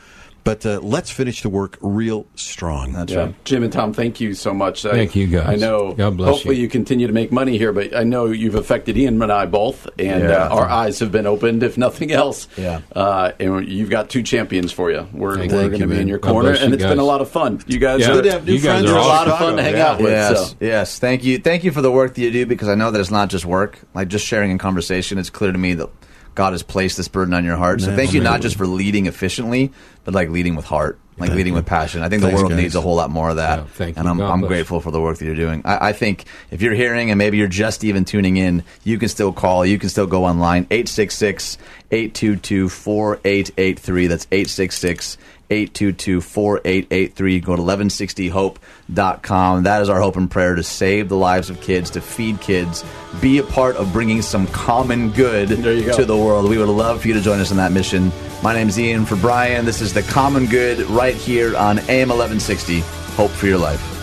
But uh, let's finish the work real strong. That's Yeah. right. Jim and Tom, thank you so much. I- Thank you, guys. I know. God bless hopefully, you. you. continue to make money here, but I know you've affected Ian and I both, and Yeah. uh, our eyes have been opened, if nothing else. Yeah. Uh, and you've got two champions for you. We're, we're going to be in your corner, bless you and it's been a lot of fun. You guys Yeah. are Good to have new You guys friends. are a lot of fun to hang Yeah. out with. Yes, So. yes. Thank you, thank you for the work that you do because I know that it's not just work. Like just sharing in conversation, it's clear to me that God has placed this burden on your heart. So thank you not just for leading efficiently, but like leading with heart, like Thank leading you. with passion. I think Thanks, the world guys. needs a whole lot more of that. Yeah, thank and you. I'm, I'm grateful for the work that you're doing. I, I think if you're hearing and maybe you're just even tuning in, you can still call. You can still go online 866 822 4883. That's 866 822 4883. Go to 1160hope.com. That is our hope and prayer to save the lives of kids, to feed kids, be a part of bringing some common good go. to the world. We would love for you to join us in that mission. My name is Ian for Brian. This is the common good right here on AM 1160. Hope for your life.